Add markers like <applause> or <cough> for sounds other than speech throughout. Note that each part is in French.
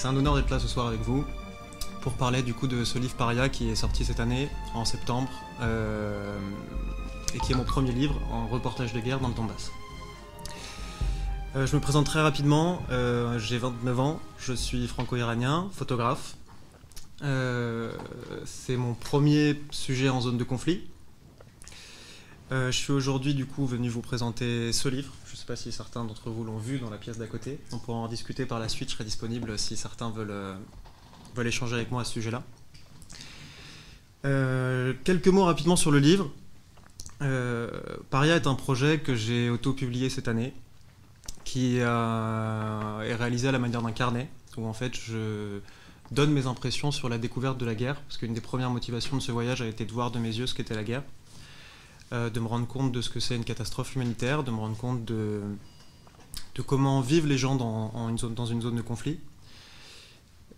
C'est un honneur d'être là ce soir avec vous pour parler du coup de ce livre Paria qui est sorti cette année, en septembre, euh, et qui est mon premier livre en reportage de guerre dans le Donbass. Euh, je me présente très rapidement, euh, j'ai 29 ans, je suis franco-iranien, photographe. c'est mon premier sujet en zone de conflit. Je suis aujourd'hui du coup venu vous présenter ce livre. Je ne sais pas si certains d'entre vous l'ont vu dans la pièce d'à côté. On pourra en discuter par la suite, je serai disponible si certains veulent, veulent échanger avec moi à ce sujet-là. quelques mots rapidement sur le livre. Paria est un projet que j'ai auto-publié cette année qui euh, est réalisé à la manière d'un carnet, où en fait je donne mes impressions sur la découverte de la guerre, parce qu'une des premières motivations de ce voyage a été de voir de mes yeux ce qu'était la guerre, euh, de me rendre compte de ce que c'est une catastrophe humanitaire, de me rendre compte de, comment vivent les gens dans, une, zone, de conflit.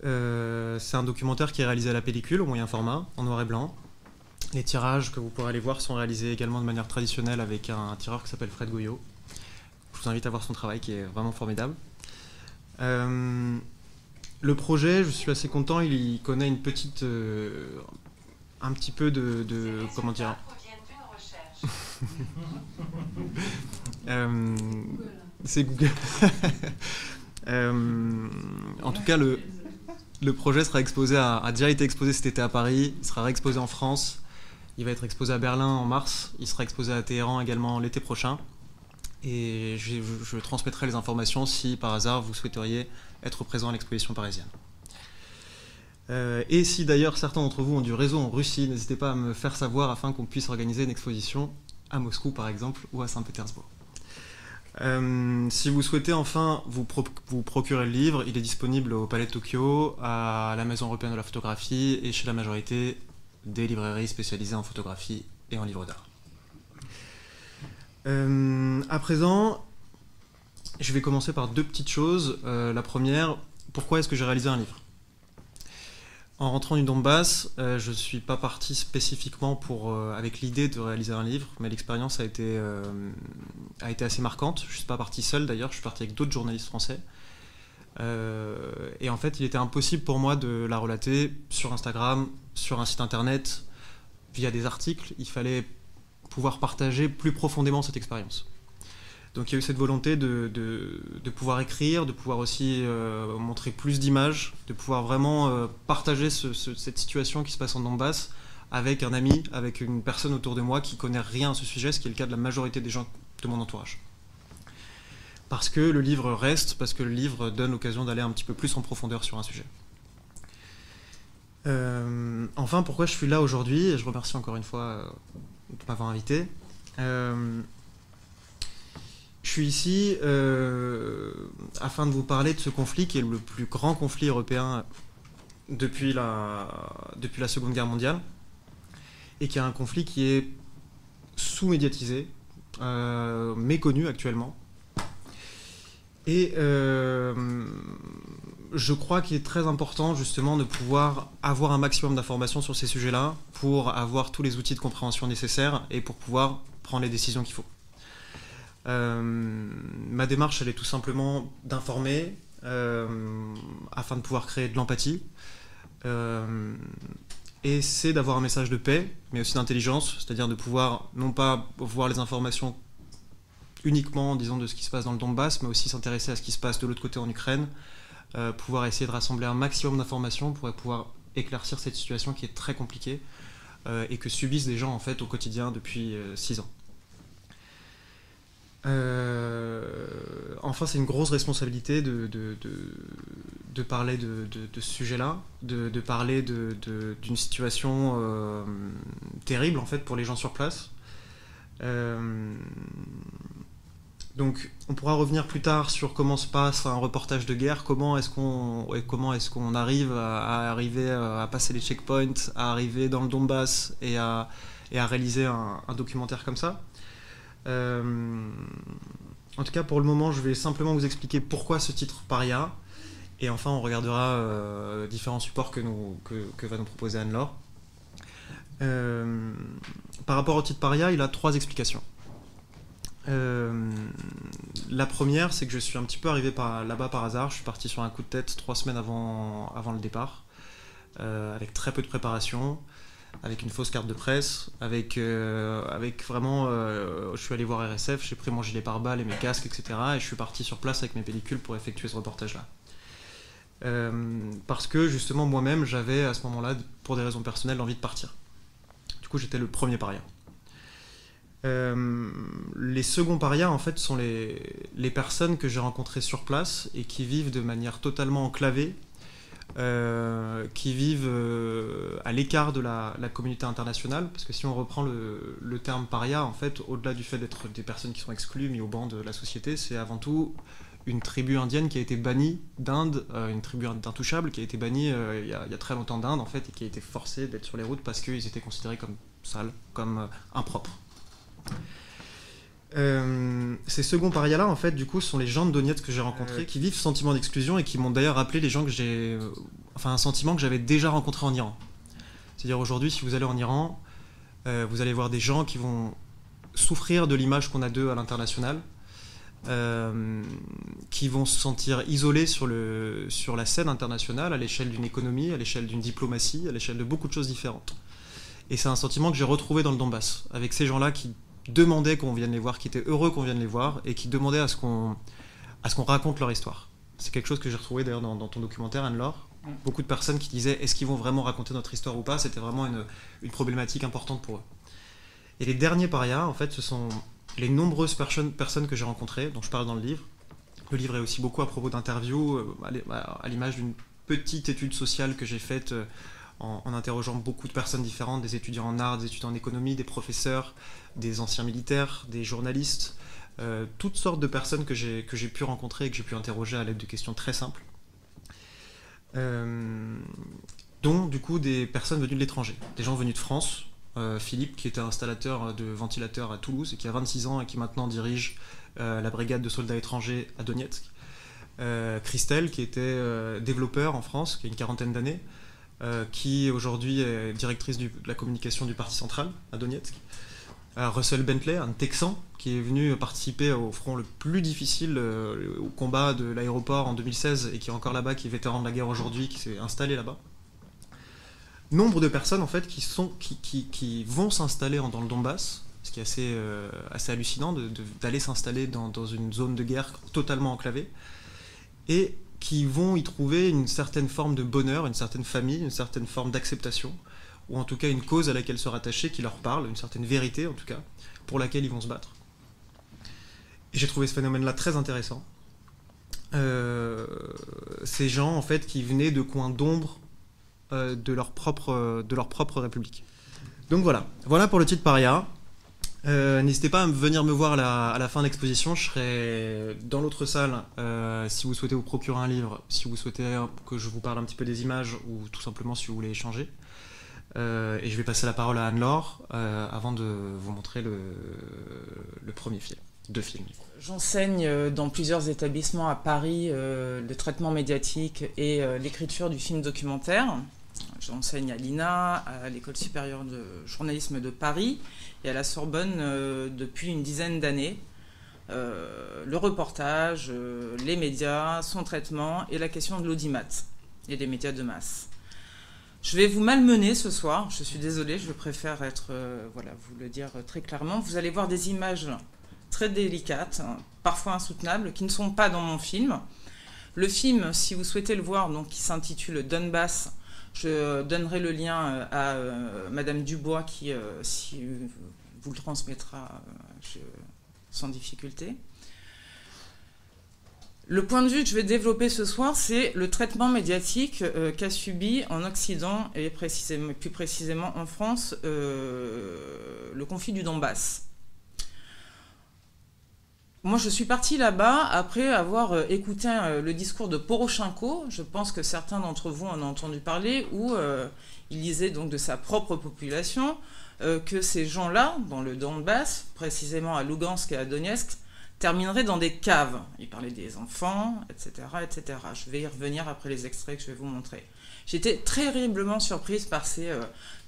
Euh, c'est un documentaire qui est réalisé à la pellicule, au moyen format, en noir et blanc. Les tirages que vous pourrez aller voir sont réalisés également de manière traditionnelle avec un, tireur qui s'appelle Fred Goyot. Je vous invite à voir son travail qui est vraiment formidable. Euh, le projet, je suis assez content, il, connaît une petite. Un petit peu de. comment dire euh, C'est Google. <laughs> en tout cas, le, le projet sera exposé a déjà été exposé cet été à Paris, il sera réexposé en France, il va être exposé à Berlin en mars, il sera exposé à Téhéran également l'été prochain et je, transmettrai les informations si par hasard vous souhaiteriez être présent à l'exposition parisienne. Euh, et si d'ailleurs certains d'entre vous ont du réseau en Russie, n'hésitez pas à me faire savoir afin qu'on puisse organiser une exposition à Moscou par exemple ou à Saint-Pétersbourg. Euh, si vous souhaitez enfin vous, procurer le livre, il est disponible au Palais de Tokyo, à la Maison européenne de la photographie et chez la majorité des librairies spécialisées en photographie et en livres d'art. Euh, à présent, je vais commencer par deux petites choses. La première, pourquoi est-ce que j'ai réalisé un livre? En rentrant du Donbass, euh, je ne suis pas parti spécifiquement pour, avec l'idée de réaliser un livre, mais l'expérience a, été a été assez marquante. Je ne suis pas parti seul d'ailleurs, je suis parti avec d'autres journalistes français. et en fait, il était impossible pour moi de la relater sur Instagram, sur un site internet, via des articles. Il fallait pouvoir partager plus profondément cette expérience. Donc il y a eu cette volonté de, pouvoir écrire, de pouvoir aussi euh, montrer plus d'images, de pouvoir vraiment euh, partager cette situation qui se passe en Donbass avec un ami, avec une personne autour de moi qui connaît rien à ce sujet, ce qui est le cas de la majorité des gens de mon entourage. Parce que le livre reste, parce que le livre donne l'occasion d'aller un petit peu plus en profondeur sur un sujet. Euh, enfin, pourquoi je suis là aujourd'hui, et je remercie encore une fois de m'avoir invité. Euh, je suis ici euh, afin de vous parler de ce conflit qui est le plus grand conflit européen depuis la, Seconde Guerre mondiale et qui est un conflit qui est sous-médiatisé, euh, méconnu actuellement. Et je crois qu'il est très important justement de pouvoir avoir un maximum d'informations sur ces sujets-là pour avoir tous les outils de compréhension nécessaires et pour pouvoir prendre les décisions qu'il faut. Euh, ma démarche, elle est tout simplement d'informer euh, afin de pouvoir créer de l'empathie. Euh, et c'est d'avoir un message de paix, mais aussi d'intelligence, c'est-à-dire de pouvoir non pas voir les informations uniquement, disons, de ce qui se passe dans le Donbass, mais aussi s'intéresser à ce qui se passe de l'autre côté en Ukraine, pouvoir essayer de rassembler un maximum d'informations pour pouvoir éclaircir cette situation qui est très compliquée et que subissent des gens en fait au quotidien depuis 6 euh, ans. Enfin, c'est une grosse responsabilité de, de, parler de, ce sujet-là, de, parler d'une situation terrible en fait pour les gens sur place. Donc on pourra revenir plus tard sur comment se passe un reportage de guerre, comment est-ce qu'on comment est-ce qu'on arrive à, arriver à passer les checkpoints, à arriver dans le Donbass et à, et à réaliser un, documentaire comme ça. Euh, en tout cas pour le moment je vais simplement vous expliquer pourquoi ce titre Paria et enfin on regardera euh, différents supports que, va nous proposer Anne-Laure. Euh, par rapport au titre Paria, il a trois explications. la première, c'est que je suis un petit peu arrivé là-bas par hasard. Je suis parti sur un coup de tête trois semaines avant le départ, avec très peu de préparation avec une fausse carte de presse, avec, euh, avec vraiment, euh, je suis allé voir RSF, j'ai pris mon gilet pare-balles et mes casques, etc. Et je suis parti sur place avec mes pellicules pour effectuer ce reportage-là. Euh, parce que justement moi-même j'avais à ce moment-là, pour des raisons personnelles, envie de partir. Du coup j'étais le premier paria. les seconds parias en fait sont les, les personnes que j'ai rencontrées sur place et qui vivent de manière totalement enclavée euh, qui vivent euh, à l'écart de la, communauté internationale, parce que si on reprend le, terme paria, en fait, au-delà du fait d'être des personnes qui sont exclues, mis au banc de la société, c'est avant tout une tribu indienne qui a été bannie d'Inde, euh, une tribu d'intouchables qui a été bannie il y, a très longtemps d'Inde, en fait, et qui a été forcée d'être sur les routes parce qu'ils étaient considérés comme sales, comme impropres. Euh, ces seconds parias-là, en fait, du coup, sont les gens de Donetsk que j'ai rencontrés, qui vivent ce sentiment d'exclusion et qui m'ont d'ailleurs rappelé les gens que j'ai. Euh, enfin, un sentiment que j'avais déjà rencontré en Iran. C'est-à-dire aujourd'hui, si vous allez en Iran, euh, vous allez voir des gens qui vont souffrir de l'image qu'on a d'eux à l'international, qui vont se sentir isolés sur, le, sur la scène internationale, à l'échelle d'une économie, à l'échelle d'une diplomatie, à l'échelle de beaucoup de choses différentes. Et c'est un sentiment que j'ai retrouvé dans le Donbass, avec ces gens-là qui demandaient qu'on vienne les voir, qui étaient heureux qu'on vienne les voir et qui demandaient à ce qu'on qu'on raconte leur histoire. C'est quelque chose que j'ai retrouvé d'ailleurs dans, ton documentaire, Anne-Laure. Mm. Beaucoup de personnes qui disaient est-ce qu'ils vont vraiment raconter notre histoire ou pas? C'était vraiment une, une, problématique importante pour eux. Et les derniers parias, en fait, ce sont les nombreuses personnes, que j'ai rencontrées, dont je parle dans le livre. Le livre est aussi beaucoup à propos d'interviews, euh, à l'image d'une petite étude sociale que j'ai faite euh, en, interrogeant beaucoup de personnes différentes, des étudiants en art, des étudiants en économie, des professeurs, des anciens militaires, des journalistes, euh, toutes sortes de personnes que j'ai pu rencontrer et que j'ai pu interroger à l'aide de questions très simples. Euh, dont du coup des personnes venues de l'étranger, des gens venus de France. Euh, Philippe, qui était installateur de ventilateurs à Toulouse et qui a 26 ans et qui maintenant dirige la brigade de soldats étrangers à Donetsk. Christelle, qui était développeur en France, qui a une quarantaine d'années, euh, qui aujourd'hui est directrice de la communication du Parti central à Donetsk. Euh, Russell Bentley, un Texan, qui est venu participer au front le plus difficile, euh, au combat de l'aéroport en 2016, et qui est encore là-bas, qui est vétéran de la guerre aujourd'hui, qui s'est installé là-bas. Nombre de personnes en fait qui, vont s'installer dans le Donbass, ce qui est assez, assez hallucinant d'aller s'installer dans, dans, une zone de guerre totalement enclavée. Et qui vont y trouver une certaine forme de bonheur, une certaine famille, une certaine forme d'acceptation, ou en tout cas une cause à laquelle se rattacher qui leur parle, une certaine vérité en tout cas, pour laquelle ils vont se battre. Et j'ai trouvé ce phénomène-là très intéressant. Euh, ces gens en fait qui venaient de coins d'ombre euh, de, leur propre, de leur propre république. Donc voilà, voilà pour le titre Paria. Euh, n'hésitez pas à venir me voir à la, fin de l'exposition. Je serai dans l'autre salle euh, si vous souhaitez vous procurer un livre, si vous souhaitez que je vous parle un petit peu des images ou tout simplement si vous voulez échanger. Euh, et je vais passer la parole à Anne-Laure avant de vous montrer le, le premier film, deux films. J'enseigne dans plusieurs établissements à Paris le traitement médiatique et l'écriture du film documentaire. J'enseigne à l'INA, à l'École supérieure de journalisme de Paris et à la Sorbonne euh, depuis une dizaine d'années. Euh, le reportage, euh, les médias, son traitement et la question de l'audimat et des médias de masse. Je vais vous malmener ce soir, je suis désolée, je préfère être, voilà, vous le dire très clairement. Vous allez voir des images très délicates, hein, parfois insoutenables, qui ne sont pas dans mon film. Le film, si vous souhaitez le voir, donc, qui s'intitule Donbass, je donnerai le lien euh, à euh, Madame Dubois qui, euh, vous le transmettra sans difficulté. Le point de vue que je vais développer ce soir, c'est le traitement médiatique qu'a subi en Occident et plus précisément en France le conflit du Donbass. Moi, je suis partie là-bas après avoir euh, écouté euh, le discours de Poroshenko. Je pense que certains d'entre vous en ont entendu parler, où euh, il disait donc de sa propre population que ces gens-là, dans le Donbass, précisément à Lugansk et à Donetsk, termineraient dans des caves. Il parlait des enfants, etc., etc. Je vais y revenir après les extraits que je vais vous montrer. J'étais terriblement surprise par, ces,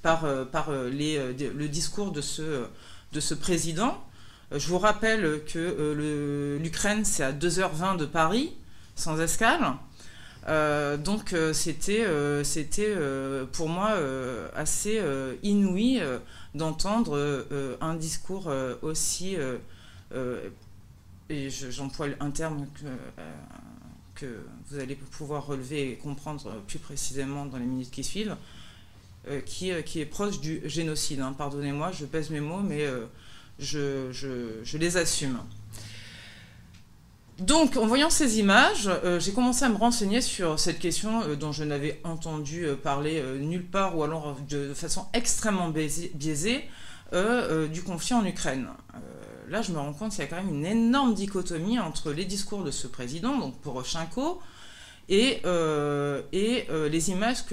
par, par les, le discours de ce, de ce président Je vous rappelle que l'Ukraine, c'est à 2h20 de Paris, sans escale. donc c'était pour moi assez inouï d'entendre un discours aussi et j'emploie un terme que, vous allez pouvoir relever et comprendre plus précisément dans les minutes qui suivent, qui, qui, est proche du génocide. Hein. Pardonnez-moi, je pèse mes mots, mais je, les assume. Donc, en voyant ces images, euh, j'ai commencé à me renseigner sur cette question euh, dont je n'avais entendu euh, parler nulle part ou alors de, façon extrêmement biaisée du conflit en Ukraine. là, je me rends compte qu'il y a quand même une énorme dichotomie entre les discours de ce président, donc Poroshenko, et, et les images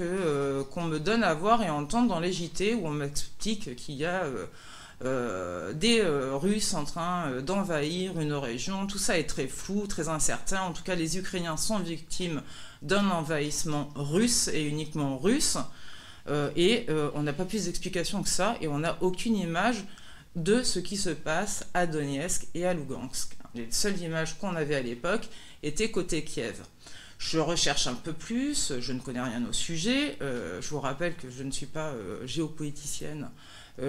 qu'on me donne à voir et entendre dans les JT où on m'explique qu'il y a euh, des euh, Russes en train euh, d'envahir une région. Tout ça est très flou, très incertain. En tout cas, les Ukrainiens sont victimes d'un envahissement russe et uniquement russe. et on n'a pas plus d'explications que ça, et on n'a aucune image de ce qui se passe à Donetsk et à Lugansk. Les seules images qu'on avait à l'époque étaient côté Kiev. Je recherche un peu plus, je ne connais rien au sujet. je vous rappelle que je ne suis pas géopoliticienne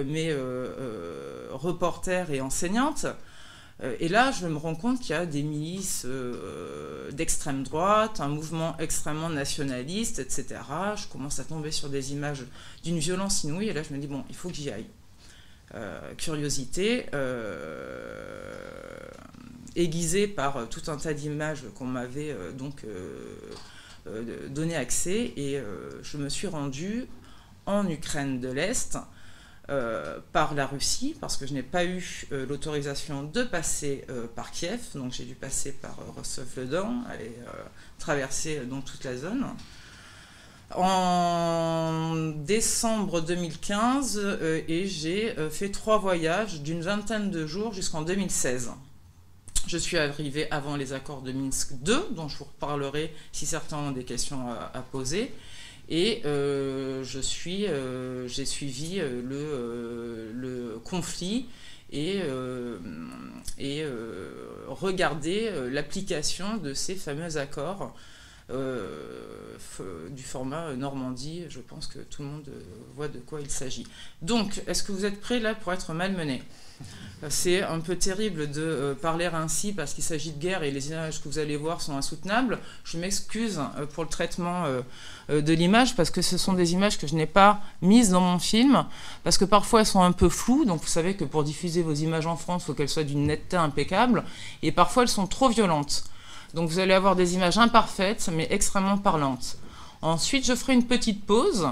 mais euh, euh, reporter et enseignante. Et là, je me rends compte qu'il y a des milices d'extrême droite, un mouvement extrêmement nationaliste, etc. Je commence à tomber sur des images d'une violence inouïe, et là, je me dis, bon, il faut que j'y aille. curiosité, aiguisée par tout un tas d'images qu'on m'avait donc donné accès, et je me suis rendue en Ukraine de l'Est, euh, par la Russie, parce que je n'ai pas eu euh, l'autorisation de passer euh, par Kiev, donc j'ai dû passer par Rostov-le-Don, aller traverser donc toute la zone. En décembre 2015, et j'ai fait trois voyages d'une vingtaine de jours jusqu'en 2016. Je suis arrivé avant les accords de Minsk 2, dont je vous reparlerai si certains ont des questions à poser. Et euh, je suis, euh, j'ai suivi euh, le, conflit et, et regardé l'application de ces fameux accords du format Normandie. Je pense que tout le monde voit de quoi il s'agit. Donc, est-ce que vous êtes prêts là pour être malmenés? C'est un peu terrible de euh, parler ainsi parce qu'il s'agit de guerre et les images que vous allez voir sont insoutenables. Je m'excuse euh, pour le traitement euh, de l'image parce que ce sont des images que je n'ai pas mises dans mon film parce que parfois elles sont un peu floues. Donc vous savez que pour diffuser vos images en France, il faut qu'elles soient d'une netteté impeccable et parfois elles sont trop violentes. Donc vous allez avoir des images imparfaites mais extrêmement parlantes. Ensuite, je ferai une petite pause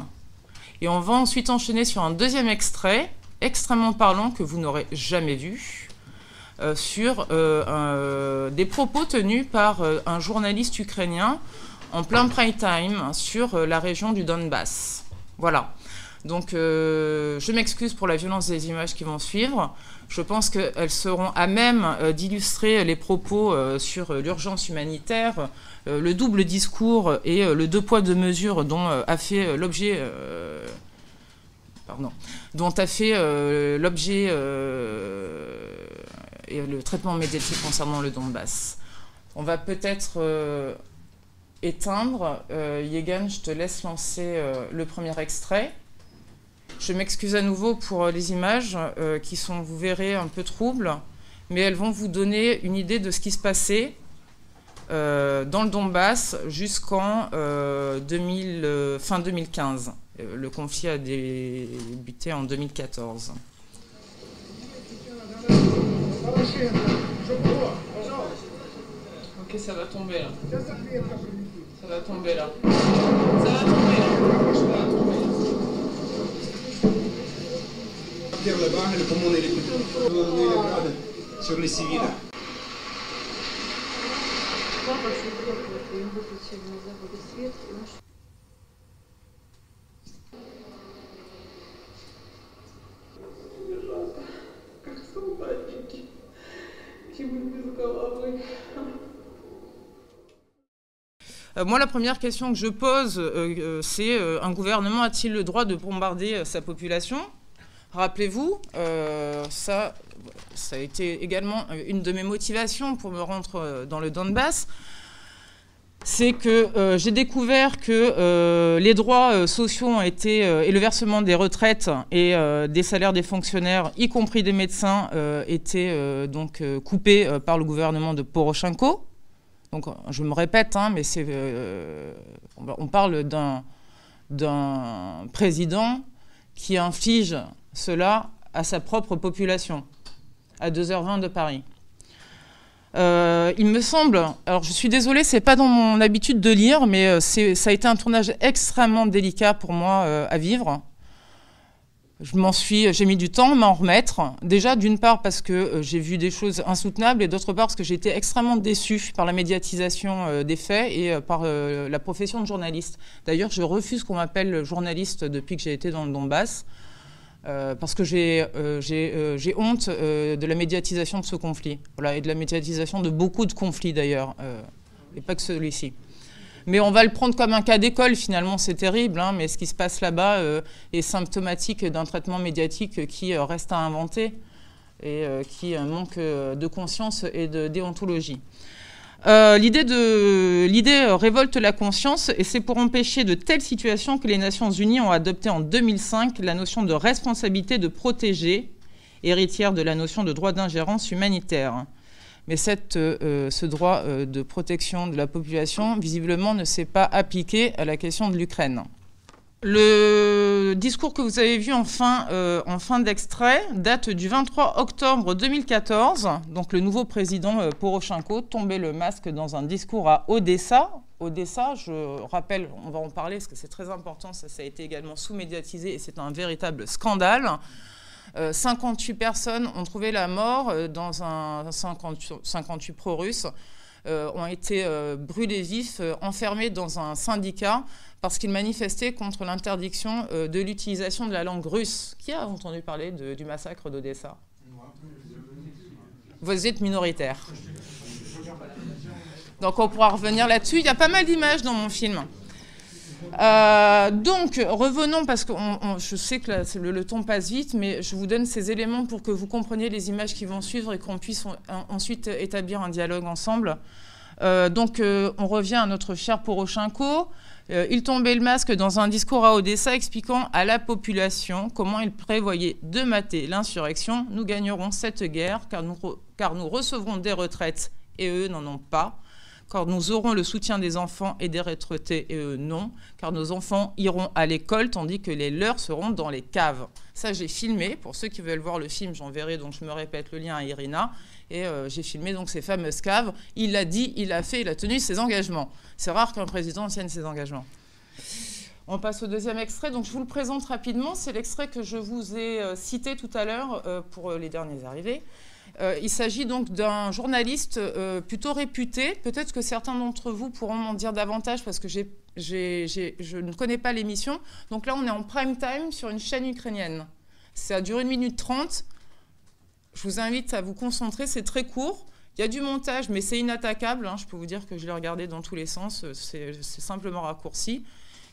et on va ensuite enchaîner sur un deuxième extrait extrêmement parlant que vous n'aurez jamais vu euh, sur euh, des propos tenus par euh, un journaliste ukrainien en plein prime time sur la région du Donbass. Voilà. Donc je m'excuse pour la violence des images qui vont suivre. Je pense qu'elles seront à même d'illustrer les propos sur l'urgence humanitaire, le double discours et le deux poids deux mesures dont a fait l'objet dont a fait euh, l'objet euh, et le traitement médiatique concernant le Donbass. On va peut-être euh, éteindre. Yegan, je te laisse lancer le premier extrait. Je m'excuse à nouveau pour les images qui sont, vous verrez, un peu troubles, mais elles vont vous donner une idée de ce qui se passait dans le Donbass jusqu'en fin 2015. Euh, le conflit a débuté en 2014. Ok, ça va tomber là. Ça va tomber là. Ça va tomber là. sur les civils. Euh, moi, la première question que je pose, euh, euh, c'est un gouvernement a-t-il le droit de bombarder sa population? Rappelez-vous, ça, ça a été également une de mes motivations pour me rendre dans le Donbass c'est que euh, j'ai découvert que euh, les droits euh, sociaux ont été, et le versement des retraites et des salaires des fonctionnaires, y compris des médecins, étaient donc coupés par le gouvernement de Poroshenko. Donc je me répète, hein, mais on parle d'un, d'un président qui inflige cela à sa propre population, à 2h20 de Paris. Euh, il me semble, alors je suis désolée, c'est pas dans mon habitude de lire, mais euh, ça a été un tournage extrêmement délicat pour moi euh, à vivre. Je m'en suis, j'ai mis du temps à m'en remettre. Déjà, d'une part parce que j'ai vu des choses insoutenables, et d'autre part parce que j'ai été extrêmement déçue par la médiatisation des faits et par la profession de journaliste. D'ailleurs, je refuse qu'on m'appelle journaliste depuis que j'ai été dans le Donbass. Euh, parce que j'ai euh, euh, honte de la médiatisation de ce conflit, et de la médiatisation de beaucoup de conflits d'ailleurs, et pas que celui-ci. Mais on va le prendre comme un cas d'école, finalement, c'est terrible, hein, mais ce qui se passe là-bas est symptomatique d'un traitement médiatique qui reste à inventer et qui manque de conscience et de déontologie. Euh, l'idée l'idée révolte la conscience et c'est pour empêcher de telles situations que les Nations Unies ont adopté en 2005 la notion de responsabilité de protéger, héritière de la notion de droit d'ingérence humanitaire. Mais euh, ce droit euh, de protection de la population, visiblement, ne s'est pas appliqué à la question de l'Ukraine. Le discours que vous avez vu en fin, euh, d'extrait date du 23 octobre 2014. Donc le nouveau président euh, Poroshenko tombait le masque dans un discours à Odessa. Odessa, je rappelle, on va en parler parce que c'est très important, ça, a été également sous-médiatisé et c'est un véritable scandale. 58 euh, personnes ont trouvé la mort dans un 58 pro-russes. Ont été brûlés vifs, enfermés dans un syndicat parce qu'il manifestait contre l'interdiction euh, de l'utilisation de la langue russe. Qui a entendu parler du massacre d'Odessa? Vous êtes minoritaire. Donc on pourra revenir là-dessus. Il y a pas mal d'images dans mon film. Euh, donc, revenons, parce que je sais que le, ton passe vite, mais je vous donne ces éléments pour que vous compreniez les images qui vont suivre et qu'on puisse ensuite établir un dialogue ensemble. Euh, donc, on revient à notre cher Poroshenko. Euh, il tombait le masque dans un discours à Odessa expliquant à la population comment il prévoyait de mater l'insurrection. Nous gagnerons cette guerre car nous recevrons des retraites et eux n'en ont pas car nous aurons le soutien des enfants et des retraités et eux non, car nos enfants iront à l'école tandis que les leurs seront dans les caves. Ça, j'ai filmé. Pour ceux qui veulent voir le film, j'enverrai, donc je me répète, le lien à Irina. Et euh, j'ai filmé donc ces fameuses caves. Il l'a dit, il a fait, il a tenu ses engagements. C'est rare qu'un président tienne ses engagements. On passe au deuxième extrait. Donc je vous le présente rapidement. C'est l'extrait que je vous ai euh, cité tout à l'heure euh, pour les derniers arrivés. Il s'agit donc d'un journaliste plutôt réputé. Peut-être que certains d'entre vous pourront m'en dire davantage parce que je ne connais pas l'émission. Donc là, on est en prime time sur une chaîne ukrainienne. Ça dure une minute trente. Je vous invite à vous concentrer, c'est très court. Il y a du montage, mais c'est inattaquable. Hein. Je peux vous dire que je l'ai regardé dans tous les sens. C'est simplement raccourci.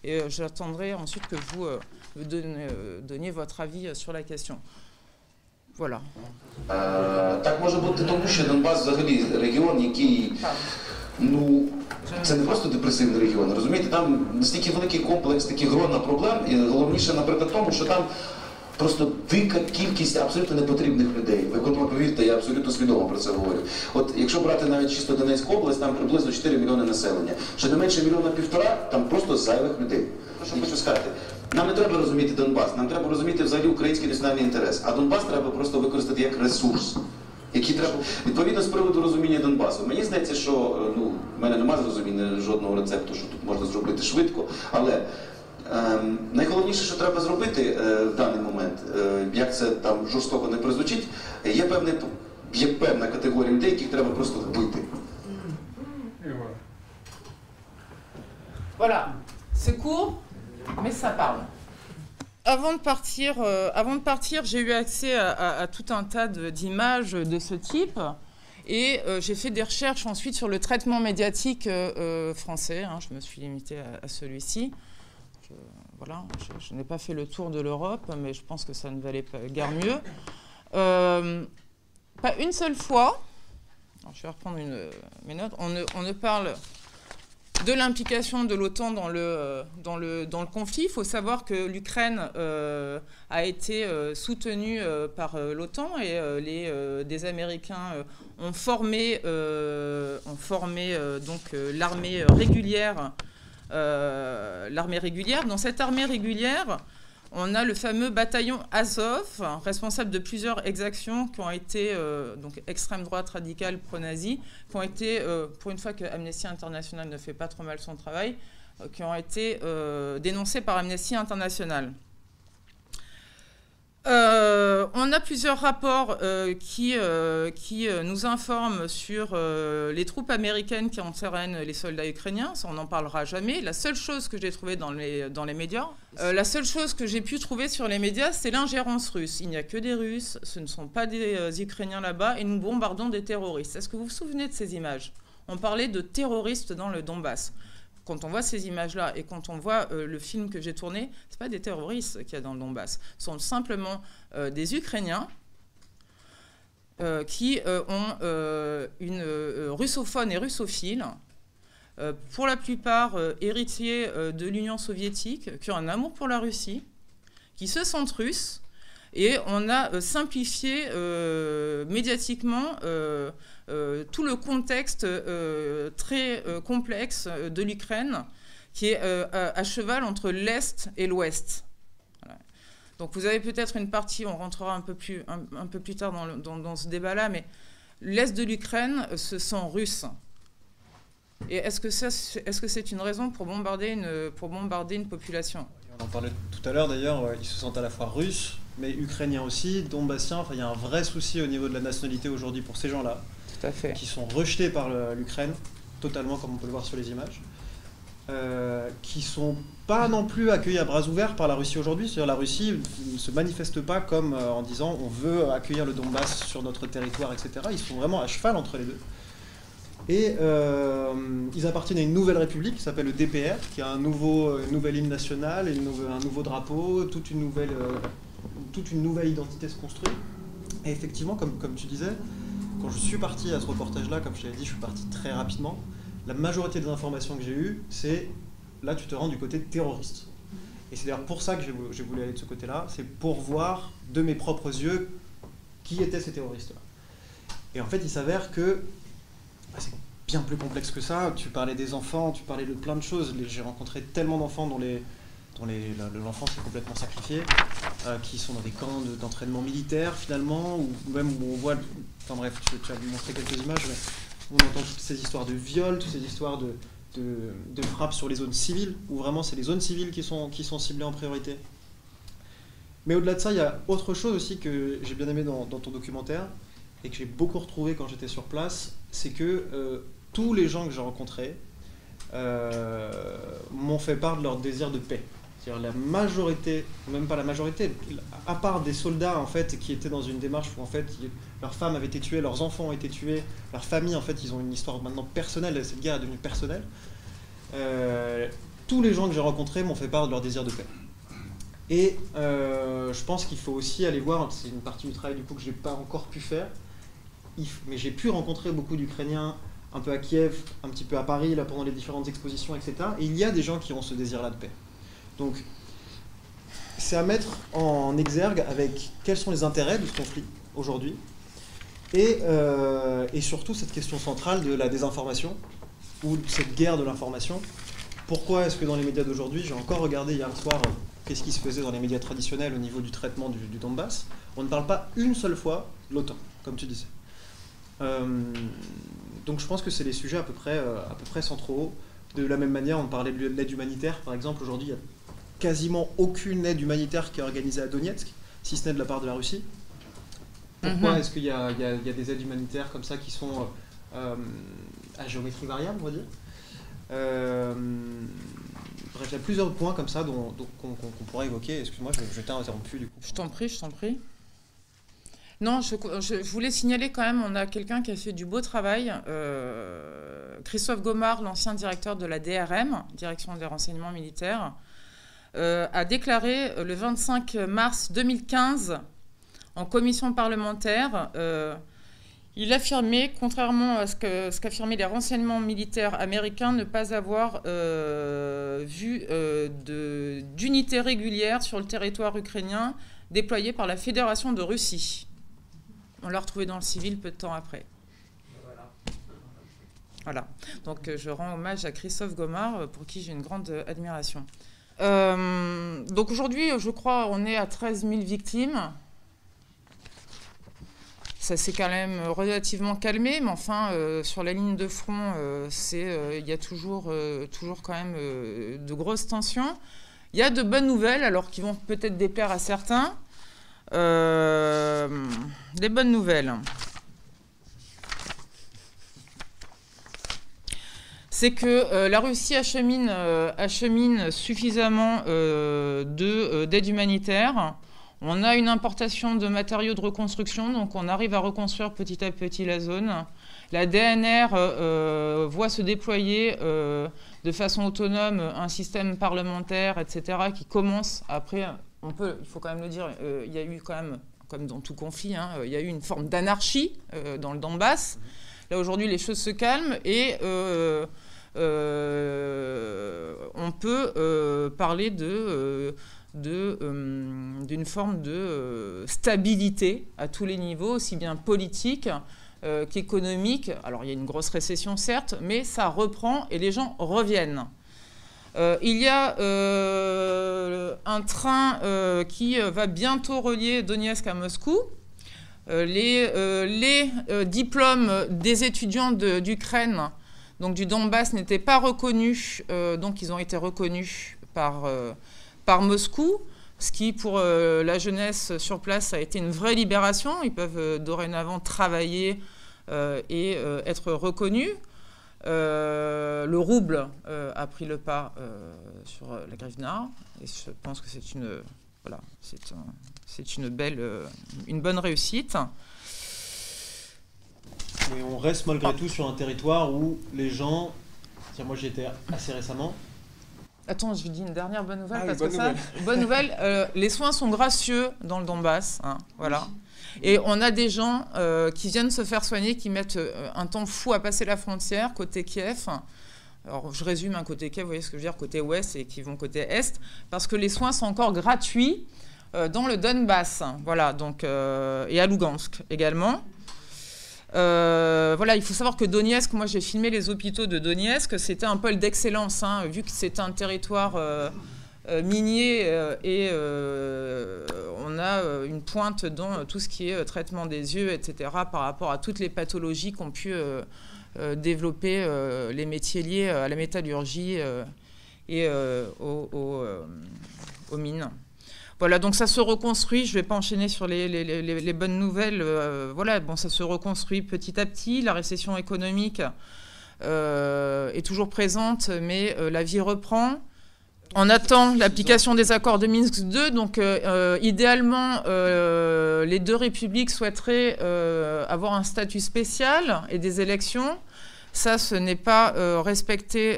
Et euh, j'attendrai ensuite que vous euh, euh, donniez votre avis sur la question. Voilà. Так може бути тому, що Донбас взагалі регіон, який ну це не просто депресивний регіон. Розумієте, там настільки великий комплекс таких грона проблем, і головніше, наприклад, тому, що там Просто дика кількість абсолютно непотрібних людей. Ви повірте, я абсолютно свідомо про це говорю. От якщо брати навіть чисто Донецьку область, там приблизно 4 мільйони населення. Ще не менше мільйона півтора, там просто зайвих людей. Що хочу сказати? Нам не треба розуміти Донбас, нам треба розуміти взагалі український національний інтерес. А Донбас треба просто використати як ресурс. Які треба відповідно з приводу розуміння Донбасу. Мені здається, що ну в мене немає зрозуміння жодного рецепту, що тут можна зробити швидко, але Ем, найголовніше, що треба зробити е, в даний момент, е, як це там жорстоко не прозвучить, є певний, є певна категорія людей, яких треба просто вбити. Voilà, c'est court, mais ça parle. Avant de partir, euh, avant de partir, j'ai eu accès à, tout un tas d'images de, ce type. Et euh, j'ai fait des recherches ensuite sur le traitement médiatique euh, français. Hein, je me suis limitée à, celui-ci. voilà, je, n'ai pas fait le tour de l'Europe, mais je pense que ça ne valait pas guère mieux. Pas une seule fois, je vais reprendre une, mes notes, on ne, parle de l'implication de l'OTAN dans le, le conflit. Il faut savoir que l'Ukraine euh, a été euh, soutenue par l'OTAN et les, des Américains ont formé, ont formé donc l'armée régulière. l'armée régulière. Dans cette armée régulière, on a le fameux bataillon Azov, responsable de plusieurs exactions qui ont été, euh, donc extrême droite radicale pro-nazi, qui ont été, euh, pour une fois que Amnesty International ne fait pas trop mal son travail, euh, qui ont été dénoncées par Amnesty International. Euh, on a plusieurs rapports euh, qui, euh, qui nous informent sur les troupes américaines qui entraînent les soldats ukrainiens. Ça, on n'en parlera jamais. La seule chose que j'ai trouvée dans les, dans les médias, la seule chose que j'ai pu trouver sur les médias, c'est l'ingérence russe. Il n'y a que des Russes, ce ne sont pas des Ukrainiens là-bas, et nous bombardons des terroristes. Est-ce que vous vous souvenez de ces images? On parlait de terroristes dans le Donbass quand on voit ces images-là et quand on voit euh, le film que j'ai tourné, ce pas des terroristes qu'il y a dans le Donbass. Ce sont simplement euh, des Ukrainiens euh, qui ont une russophone et russophile, pour la plupart héritiers de l'Union soviétique, qui ont un amour pour la Russie, qui se sentent russes. Et on a simplifié médiatiquement tout le contexte euh, très euh, complexe de l'Ukraine qui est à, cheval entre l'Est et l'Ouest. Donc vous avez peut-être une partie, on rentrera un peu plus, tard dans, ce débat-là, mais l'Est de l'Ukraine se sent russe. Et est-ce que c'est une raison pour bombarder une, pour bombarder une population? On en parlait tout à l'heure d'ailleurs, ils se sentent à la fois russes, mais ukrainiens aussi, donbassiens. Enfin, il y a un vrai souci au niveau de la nationalité aujourd'hui pour ces gens-là qui sont rejetés par l'Ukraine, totalement comme on peut le voir sur les images, euh, qui sont pas non plus accueillis à bras ouverts par la Russie aujourd'hui. C'est-à-dire la Russie ne se manifeste pas comme euh, en disant on veut accueillir le Donbass sur notre territoire, etc. Ils sont vraiment à cheval entre les deux. Et euh, ils appartiennent à une nouvelle république qui s'appelle le DPR, qui a un nouveau, une nouvelle hymne nationale, un nouveau drapeau, toute une nouvelle, toute une nouvelle identité se construit. Et effectivement, comme, comme tu disais, quand je suis parti à ce reportage-là, comme je t'avais dit, je suis parti très rapidement. La majorité des informations que j'ai eues, c'est là, tu te rends du côté terroriste. Et c'est d'ailleurs pour ça que j'ai voulu aller de ce côté-là, c'est pour voir de mes propres yeux qui étaient ces terroristes-là. Et en fait, il s'avère que bah, c'est bien plus complexe que ça. Tu parlais des enfants, tu parlais de plein de choses. J'ai rencontré tellement d'enfants dont les, l'enfance est complètement sacrifiée, euh, qui sont dans des camps d'entraînement militaire finalement, ou même où on voit, enfin bref, tu, tu as montré quelques images, mais on entend toutes ces histoires de viols, toutes ces histoires de, de, frappes sur les zones civiles, où vraiment c'est les zones civiles qui sont, qui sont ciblées en priorité. Mais au-delà de ça, il y a autre chose aussi que j'ai bien aimé dans, ton documentaire, et que j'ai beaucoup retrouvé quand j'étais sur place, c'est que euh, tous les gens que j'ai rencontrés euh, m'ont fait part de leur désir de paix la majorité, même pas la majorité, à part des soldats en fait qui étaient dans une démarche où en fait leurs femmes avaient été tuées, leurs enfants ont été tués, leur famille en fait ils ont une histoire maintenant personnelle, cette guerre est devenue personnelle. Euh, tous les gens que j'ai rencontrés m'ont fait part de leur désir de paix. Et euh, je pense qu'il faut aussi aller voir, c'est une partie du travail du coup que j'ai pas encore pu faire, mais j'ai pu rencontrer beaucoup d'Ukrainiens un peu à Kiev, un petit peu à Paris, là pendant les différentes expositions, etc. Et il y a des gens qui ont ce désir-là de paix. Donc, c'est à mettre en exergue avec quels sont les intérêts de ce conflit aujourd'hui et, euh, et, surtout cette question centrale de la désinformation ou cette guerre de l'information. Pourquoi est-ce que dans les médias d'aujourd'hui, j'ai encore regardé hier soir euh, qu'est-ce qui se faisait dans les médias traditionnels au niveau du traitement du, Donbass, on ne parle pas une seule fois de l'OTAN, comme tu disais. Euh, donc je pense que c'est des sujets à peu près, à peu près centraux. De la même manière, on parlait de l'aide humanitaire, par exemple. Aujourd'hui, il y a quasiment aucune aide humanitaire qui est organisée à Donetsk, si ce n'est de la part de la Russie. Pourquoi mhm. est-ce qu'il y, a des aides humanitaires comme ça qui sont euh, à géométrie variable, on va dire euh, Bref, il y a plusieurs points comme ça qu'on pourrait évoquer. Excuse-moi, je, je t'ai interrompu du coup. Je t'en prie, je t'en prie. Non, je, voulais signaler quand même, on a quelqu'un qui a fait du beau travail. Euh, Christophe Gomard, l'ancien directeur de la DRM, Direction des renseignements militaires, a déclaré le 25 mars 2015 en commission parlementaire il affirmait, contrairement à ce qu'affirmaient les renseignements militaires américains, ne pas avoir euh, vu euh, d'unité régulière sur le territoire ukrainien déployée par la Fédération de Russie. On l'a retrouvé dans le civil peu de temps après. Voilà. Donc euh, je rends hommage à Christophe Gomard, pour qui j'ai une grande admiration. Donc aujourd'hui, je crois, on est à 13 000 victimes ça s'est quand même relativement calmé, mais enfin, euh, sur la ligne de front, euh, euh, il y a toujours, toujours quand même de grosses tensions. Il y a de bonnes nouvelles, alors qui vont peut-être déplaire à certains. des bonnes nouvelles. C'est que la Russie achemine, achemine suffisamment d'aide humanitaire on a une importation de matériaux de reconstruction, donc on arrive à reconstruire petit à petit la zone. La DNR euh, euh, voit se déployer euh, de façon autonome un système parlementaire, etc., qui commence après. Il faut quand même le dire, il y a eu quand même, comme dans tout conflit, hein, il y a eu une forme d'anarchie dans le Donbass. Là aujourd'hui, les choses se calment et on peut parler de euh, d'une forme de euh, stabilité à tous les niveaux, aussi bien politique euh, qu'économique. Alors il y a une grosse récession certes, mais ça reprend et les gens reviennent. il y a un train qui va bientôt relier Donetsk à Moscou. les diplômes des étudiants d'Ukraine, donc du Donbass, n'étaient pas reconnus, donc ils ont été reconnus par par Moscou, ce qui pour euh, la jeunesse sur place a été une vraie libération. Ils peuvent euh, dorénavant travailler euh, et être reconnus. le rouble a pris le pas sur la Grivna et je pense que c'est une belle, une bonne réussite. Mais on reste malgré tout sur un territoire où les gens, moi j'y étais assez récemment, Attends, je vous dis une dernière bonne nouvelle. Ah parce bonne que nouvelle. ça, <laughs> bonne nouvelle, euh, les soins sont gracieux dans le Donbass. Hein, voilà. Et on a des gens euh, qui viennent se faire soigner, qui mettent euh, un temps fou à passer la frontière côté Kiev. Alors, je résume un côté Kiev, vous voyez ce que je veux dire, côté ouest et qui vont côté est, parce que les soins sont encore gratuits dans le Donbass. Voilà, donc, et à Lugansk également. Euh, voilà, il faut savoir que Donetsk, moi j'ai filmé les hôpitaux de Donetsk, c'était un pôle d'excellence, hein, vu que c'est un territoire euh, euh, minier et on a une pointe dans tout ce qui est traitement des yeux, etc., par rapport à toutes les pathologies qu'ont pu développer les métiers liés à la métallurgie et aux mines. Voilà, donc ça se reconstruit. Je ne vais pas enchaîner sur les, bonnes nouvelles. Euh, voilà, bon, ça se reconstruit petit à petit. La récession économique euh, est toujours présente, mais euh, la vie reprend. On attend l'application des accords de Minsk II. Donc, idéalement, les deux républiques souhaiteraient avoir un statut spécial et des élections. Ça, ce n'est pas respecté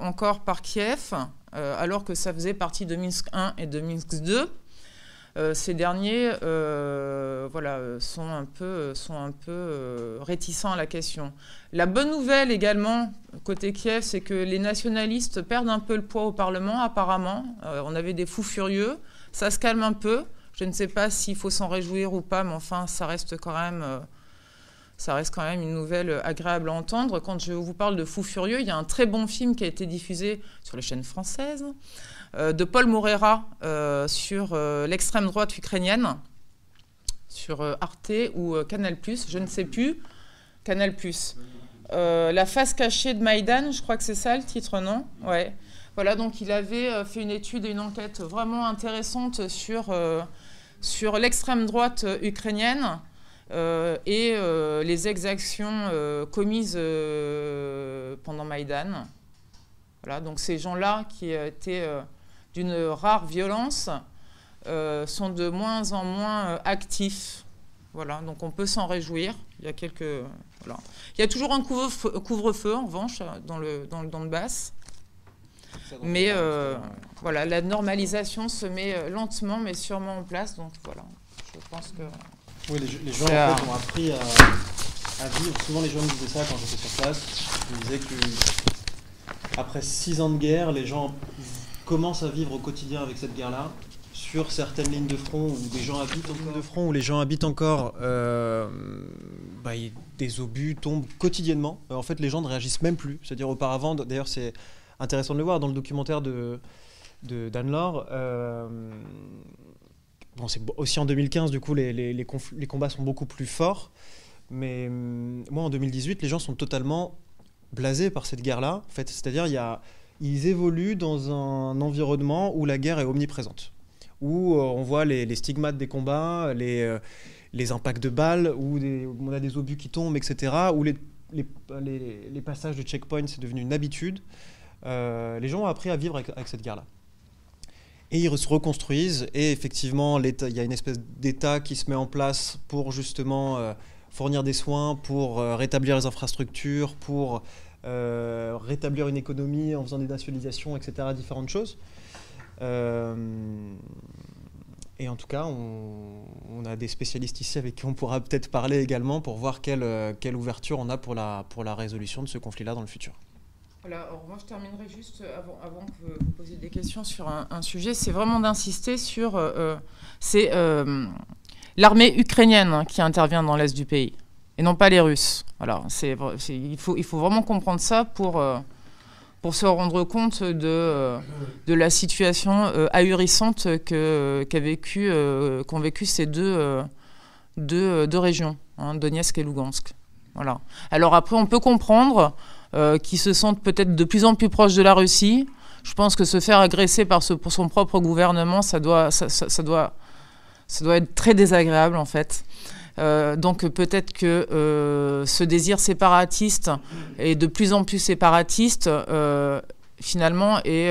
encore par Kiev. Euh, alors que ça faisait partie de Minsk 1 et de Minsk 2. Euh, ces derniers euh, voilà, sont un peu, sont un peu réticents à la question. La bonne nouvelle également, côté Kiev, c'est que les nationalistes perdent un peu le poids au Parlement, apparemment. on avait des fous furieux. Ça se calme un peu. Je ne sais pas s'il faut s'en réjouir ou pas, mais enfin, ça reste quand même ça reste quand même une nouvelle agréable à entendre. Quand je vous parle de Fou Furieux, il y a un très bon film qui a été diffusé sur les chaînes françaises euh, de Paul Morera euh, sur euh, l'extrême droite ukrainienne, sur Arte ou Canal+, je ne sais plus, Canal+. la face cachée de Maïdan, je crois que c'est ça le titre, non? Ouais. Voilà, donc il avait fait une étude et une enquête vraiment intéressante sur, sur l'extrême droite ukrainienne euh, et euh, les exactions euh, commises pendant Maïdan. Voilà, donc ces gens-là qui étaient d'une rare violence sont de moins en moins actifs. Voilà, donc on peut s'en réjouir. Il y a quelques, voilà. Il y a toujours un couvre-feu, en revanche, dans le, dans le Donbass. Mais voilà, la normalisation se met lentement mais sûrement en place. Donc voilà, je pense que. Oui, les, gens en fait, ont appris à, vivre. Souvent, les gens me disaient ça quand j'étais sur place. Ils me disaient que après six ans de guerre, les gens commencent à vivre au quotidien avec cette guerre-là sur certaines lignes de front où des gens habitent encore, de front où les gens habitent encore, euh, bah, des obus tombent quotidiennement. Euh, en fait, les gens ne réagissent même plus. C'est-à-dire auparavant, d'ailleurs, c'est intéressant de le voir dans le documentaire de d'Anne Laure. Euh, bon, c'est aussi en 2015, du coup, les, les, combats sont beaucoup plus forts. Mais hum, moi, en 2018, les gens sont totalement blasés par cette guerre-là. En fait, c'est-à-dire, il y a, ils évoluent dans un environnement où la guerre est omniprésente où euh, on voit les, stigmates des combats, les, euh, les impacts de balles, où, on a des obus qui tombent, etc., où les, les, passages de checkpoint, c'est devenu une habitude. Euh, les gens ont appris à vivre avec, cette guerre-là. Et ils se reconstruisent, et effectivement, il y a une espèce d'État qui se met en place pour justement fournir des soins, pour rétablir les infrastructures, pour rétablir une économie en faisant des nationalisations, etc., différentes choses. Euh, et en tout cas, on, a des spécialistes ici avec qui on pourra peut-être parler également pour voir quelle, euh, quelle ouverture on a pour la, pour la résolution de ce conflit-là dans le futur. Voilà, je terminerai juste avant, avant que vous posiez des questions sur un, sujet, c'est vraiment d'insister sur euh, c'est l'armée ukrainienne qui intervient dans l'est du pays et non pas les Russes. Voilà, c'est, il, faut, il faut vraiment comprendre ça pour pour se rendre compte de, euh, de la situation euh, ahurissante qu'a vécu, euh, qu'ont vécu ces deux, deux, deux régions, hein, Donetsk et Lugansk. Voilà. Alors après, on peut comprendre qu'ils se sentent peut-être de plus en plus proches de la Russie. Je pense que se faire agresser par son propre gouvernement, ça doit, ça, doit, ça doit être très désagréable en fait. Euh, donc peut-être que euh, ce désir séparatiste et de plus en plus séparatiste, euh, finalement, est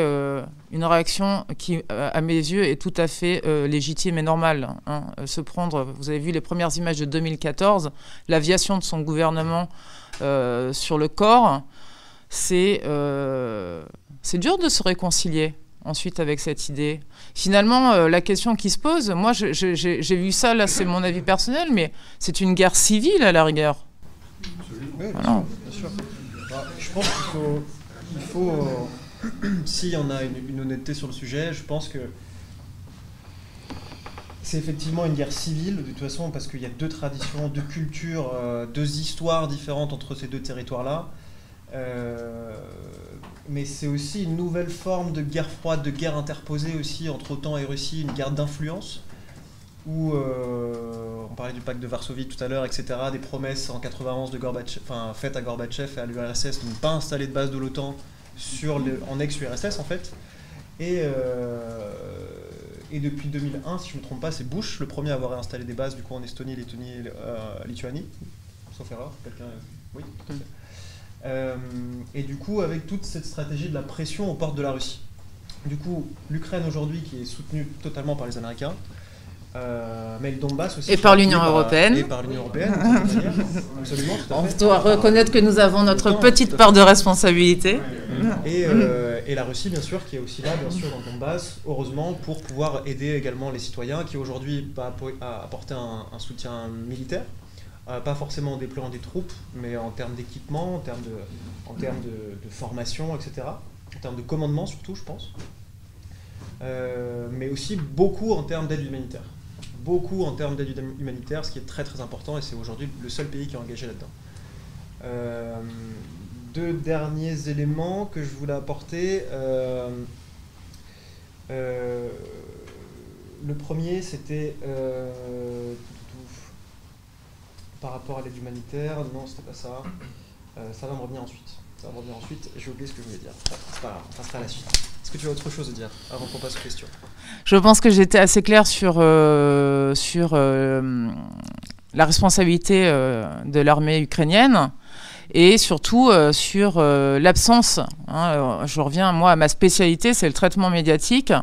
une réaction qui, à mes yeux, est tout à fait légitime et normale. Hein. Se prendre, vous avez vu les premières images de 2014, l'aviation de son gouvernement sur le corps, c'est c'est dur de se réconcilier ensuite avec cette idée. Finalement, euh, la question qui se pose, moi j'ai vu ça, là c'est mon avis personnel, mais c'est une guerre civile à la rigueur. Oui, bien, sûr, bah, je pense qu'il faut, il faut euh, <clears throat> si on a une, honnêteté sur le sujet, je pense que c'est effectivement une guerre civile, de toute façon, parce qu'il y a deux traditions, deux cultures, euh, deux histoires différentes entre ces deux territoires-là. Euh, mais c'est aussi une nouvelle forme de guerre froide, de guerre interposée aussi entre OTAN et Russie, une guerre d'influence, où euh, on parlait du pacte de Varsovie tout à l'heure, etc., des promesses en 91 de enfin, faites à Gorbatchev et à l'URSS de ne pas installer de base de l'OTAN en ex-URSS en fait. Et, et depuis 2001, si je ne me trompe pas, c'est Bush le premier à avoir installé des bases du coup en Estonie, Lettonie, euh, Lituanie, sauf erreur, quelqu'un, oui. Tout. Euh, et du coup, avec toute cette stratégie de la pression aux portes de la Russie. Du coup, l'Ukraine aujourd'hui, qui est soutenue totalement par les Américains, euh, mais le Donbass aussi. Et par l'Union européenne. Et par l'Union européenne, <laughs> absolument. On doit reconnaître que nous avons notre petite part de responsabilité. Et, euh, et, la Russie, bien sûr, qui est aussi là, bien sûr, dans le Donbass, heureusement, pour pouvoir aider également les citoyens, qui aujourd'hui va apporter un, un soutien militaire euh, pas forcément en déployant des troupes, mais en termes d'équipement, en termes, de, en termes de, formation, etc. En termes de commandement surtout, je pense. Euh, mais aussi beaucoup en termes d'aide humanitaire. Beaucoup en termes d'aide humanitaire, ce qui est très très important, et c'est aujourd'hui le seul pays qui est engagé là-dedans. Euh, deux derniers éléments que je voulais apporter. le premier, c'était par rapport à l'aide humanitaire, non, c'était pas ça. Euh, ça va me revenir ensuite. Ça va revenir ensuite. J'ai oublié ce que je voulais dire. C'est pas grave, on passera à la suite. Est-ce que tu as autre chose à dire avant qu'on passe aux questions? Je pense que j'étais assez clair sur, euh, sur euh, la responsabilité de l'armée ukrainienne et surtout sur l'absence. Hein, je reviens, moi, à ma spécialité, c'est le traitement médiatique.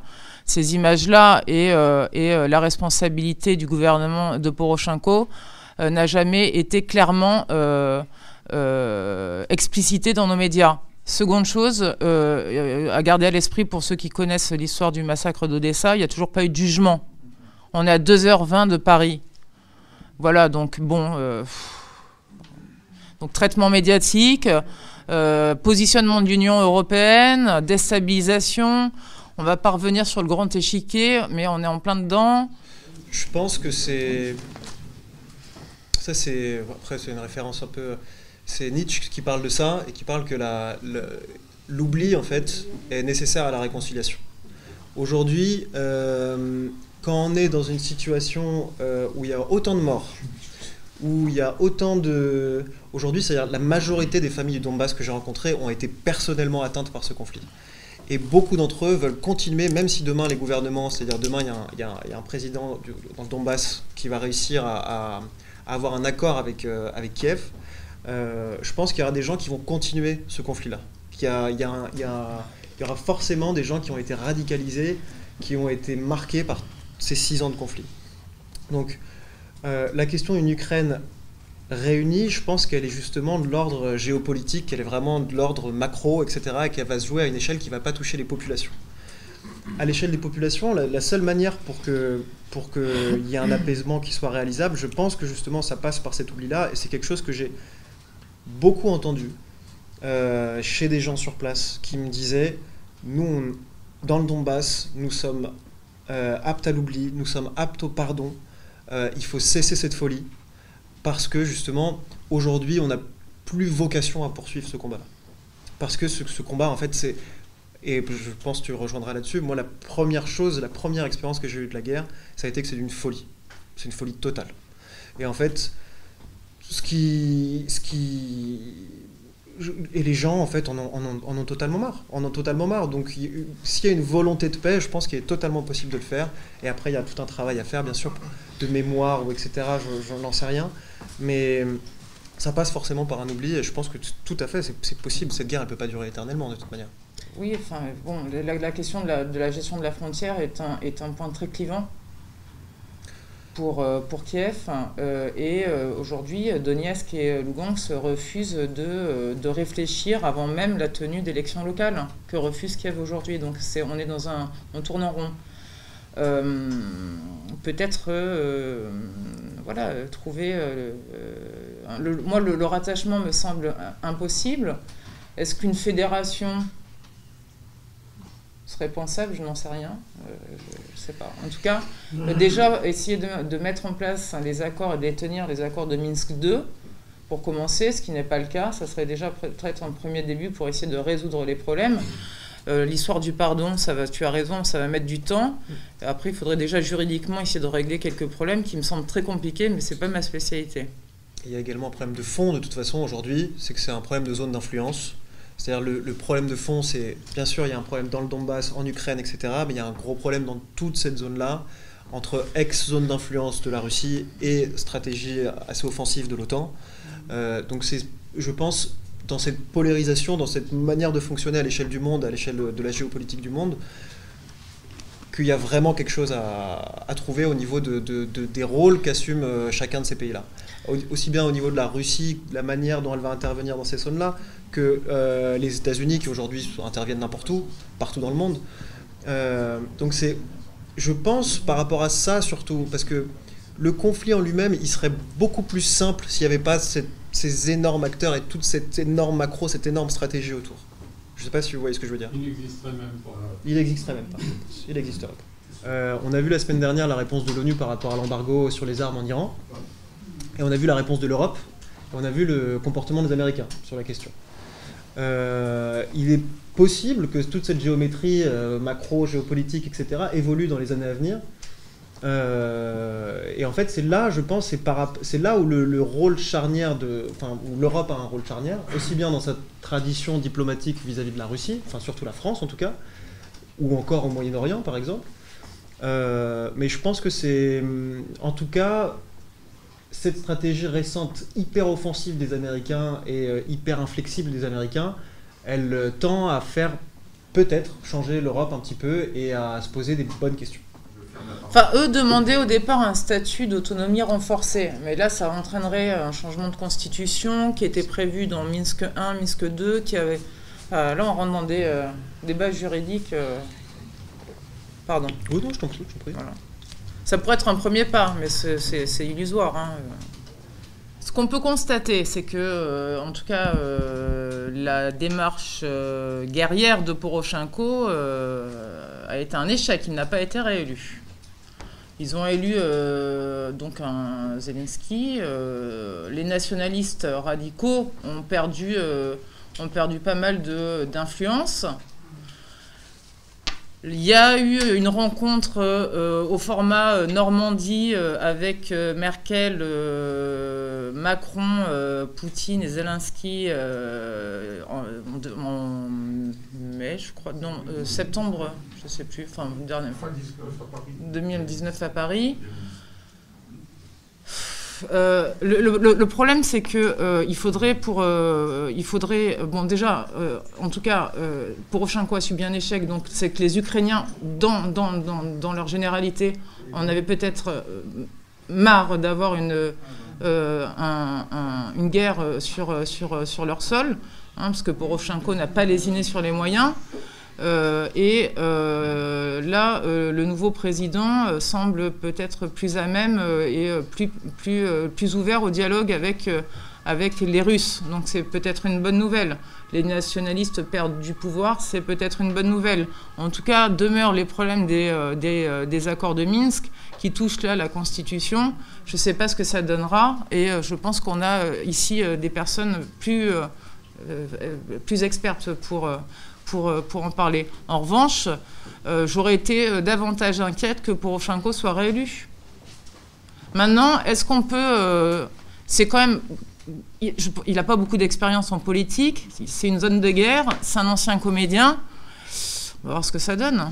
Ces images-là et, et la responsabilité du gouvernement de Poroshenko euh, n'a jamais été clairement euh, euh, explicité dans nos médias. Seconde chose, euh, à garder à l'esprit pour ceux qui connaissent l'histoire du massacre d'Odessa, il n'y a toujours pas eu de jugement. On est à 2h20 de Paris. Voilà, donc bon. Euh, donc traitement médiatique, euh, positionnement de l'Union européenne, déstabilisation. On va pas revenir sur le grand échiquier, mais on est en plein dedans. Je pense que c'est. Ça, c'est. Après, c'est une référence un peu c'est Nietzsche qui parle de ça et qui parle que l'oubli, en fait, est nécessaire à la réconciliation. Aujourd'hui, euh, quand on est dans une situation euh, où il y a autant de morts, où il y a autant de... Aujourd'hui, c'est-à-dire la majorité des familles du Donbass que j'ai rencontrées ont été personnellement atteintes par ce conflit. Et beaucoup d'entre eux veulent continuer, même si demain les gouvernements, c'est-à-dire demain il y, a un, président dans le Donbass qui va réussir à, avoir un accord avec, euh, avec Kiev, euh, je pense qu'il y aura des gens qui vont continuer ce conflit-là. Il y, aura forcément des gens qui ont été radicalisés, qui ont été marqués par ces six ans de conflit. Donc, euh, la question d'une Ukraine réunie, je pense qu'elle est justement de l'ordre géopolitique, qu'elle est vraiment de l'ordre macro, etc., et qu'elle va se jouer à une échelle qui ne va pas toucher les populations. À l'échelle des populations, la, seule manière pour qu'il y ait un apaisement qui soit réalisable, je pense que justement ça passe par cet oubli-là, et c'est quelque chose que j'ai beaucoup entendu euh, chez des gens sur place qui me disaient nous, dans le Donbass, nous sommes euh, aptes à l'oubli, nous sommes aptes au pardon. Euh, il faut cesser cette folie parce que justement, aujourd'hui, on n'a plus vocation à poursuivre ce combat-là. Parce que ce, ce, combat, en fait, c'est. Et je pense que tu rejoindras là-dessus. Moi, la première chose, la première expérience que j'ai eue de la guerre, ça a été que c'est une folie. C'est une folie totale. Et en fait, ce qui, ce qui, et les gens en fait en ont, en ont, totalement marre, en ont totalement marre. Donc s'il y a une volonté de paix, je pense qu'il est totalement possible de le faire. Et après il y a tout un travail à faire, bien sûr, de mémoire ou etc. Je, n'en sais rien, mais ça passe forcément par un oubli. Et je pense que tout à fait, c'est possible. Cette guerre, elle peut pas durer éternellement de toute manière. Oui, enfin bon, la, question de la, de la, gestion de la frontière est un, est un point très clivant pour, euh, pour Kiev. Euh, et euh, aujourd'hui, Donetsk et Lugansk refusent de, de, réfléchir avant même la tenue d'élections locales que refuse Kiev aujourd'hui. Donc c'est, on est dans un. On tourne en rond. peut-être voilà, trouver. Moi, le, le, rattachement me semble impossible. Est-ce qu'une fédération serait pensable, je n'en sais rien, euh, je ne sais pas. En tout cas, euh, déjà, essayer de, mettre en place les accords et de tenir les accords de Minsk 2, pour commencer, ce qui n'est pas le cas, ça serait déjà peut-être un premier début pour essayer de résoudre les problèmes. Euh, l'histoire du pardon, ça va, tu as raison, ça va mettre du temps. Après, il faudrait déjà juridiquement essayer de régler quelques problèmes qui me semblent très compliqués, mais ce n'est pas ma spécialité. Il y a également un problème de fond, de toute façon, aujourd'hui, c'est que c'est un problème de zone d'influence. C'est-à-dire le, problème de fond, c'est bien sûr il y a un problème dans le Donbass, en Ukraine, etc. Mais il y a un gros problème dans toute cette zone-là, entre ex-zone d'influence de la Russie et stratégie assez offensive de l'OTAN. Euh, donc c'est, je pense, dans cette polarisation, dans cette manière de fonctionner à l'échelle du monde, à l'échelle de la géopolitique du monde, qu'il y a vraiment quelque chose à, trouver au niveau de, de, des rôles qu'assume euh, chacun de ces pays-là. Aussi bien au niveau de la Russie, la manière dont elle va intervenir dans ces zones-là, que euh, les États-Unis qui aujourd'hui interviennent n'importe où, partout dans le monde. Euh, donc c'est, je pense, par rapport à ça surtout, parce que le conflit en lui-même, il serait beaucoup plus simple s'il n'y avait pas ces énormes acteurs et toute cette énorme macro, cette énorme stratégie autour. Je ne sais pas si vous voyez ce que je veux dire. Il n'existerait même pas. Il n'existerait même pas. Il n'existerait pas. Euh, on a vu la semaine dernière la réponse de l'ONU par rapport à l'embargo sur les armes en Iran. Et on a vu la réponse de l'Europe. Et on a vu le comportement des Américains sur la question. Euh, il est possible que toute cette géométrie euh, macro, géopolitique, etc., évolue dans les années à venir. Euh, et en fait, c'est là, je pense, c'est là où le, rôle charnière de, enfin, où l'Europe a un rôle charnière, aussi bien dans sa tradition diplomatique vis-à-vis de la Russie, enfin surtout la France en tout cas, ou encore au Moyen-Orient par exemple. mais je pense que c'est, en tout cas, cette stratégie récente hyper offensive des Américains et euh, hyper inflexible des Américains, elle euh, tend à faire peut-être changer l'Europe un petit peu et à se poser des bonnes questions. Enfin, eux demandaient au départ un statut d'autonomie renforcé, mais là, ça entraînerait un changement de constitution qui était prévu dans Minsk 1, Minsk 2, qui avait Ah, là, on rentre dans des euh, débats juridiques. euh, Pardon. Oui, non, je t'en prie, je t'en prie. Voilà. Ça pourrait être un premier pas, mais c'est- illusoire. hein. Ce qu'on peut constater, c'est que, euh, en tout cas, euh, la démarche euh, guerrière de Poroshenko a été un échec. Il n'a pas été réélu. Ils ont élu donc un Zelensky. les nationalistes radicaux ont perdu, ont perdu pas mal d'influence. Il y a eu une rencontre euh, au format euh, Normandie euh, avec Merkel, euh, Macron, Poutine et Zelensky en, en mai, je crois, non, septembre, je sais plus, enfin, dernier, 2019 à Paris. Euh, le, problème, c'est que euh, il faudrait pour, euh, il faudrait, bon déjà, en tout cas, Poroshenko a subi un échec, donc c'est que les Ukrainiens, dans, dans, dans, dans leur généralité, en avaient peut-être marre d'avoir une, un- un- une guerre sur, sur, sur leur sol, hein, parce que Poroshenko n'a pas lésiné sur les moyens. Euh, et euh, là, euh, le nouveau président semble peut-être plus à même et plus, plus, plus ouvert au dialogue avec, avec les Russes. Donc c'est peut-être une bonne nouvelle. Les nationalistes perdent du pouvoir, c'est peut-être une bonne nouvelle. En tout cas, demeurent les problèmes des, des, des accords de Minsk qui touchent là la Constitution. Je ne sais pas ce que ça donnera et je pense qu'on a ici des personnes plus, plus expertes pour... euh, pour, en parler. En revanche, euh, j'aurais été euh, davantage inquiète que Poroshenko soit réélu. Maintenant, est-ce qu'on peut... c'est quand même... Il n'a pas beaucoup d'expérience en politique, c'est une zone de guerre, c'est un ancien comédien. On va voir ce que ça donne.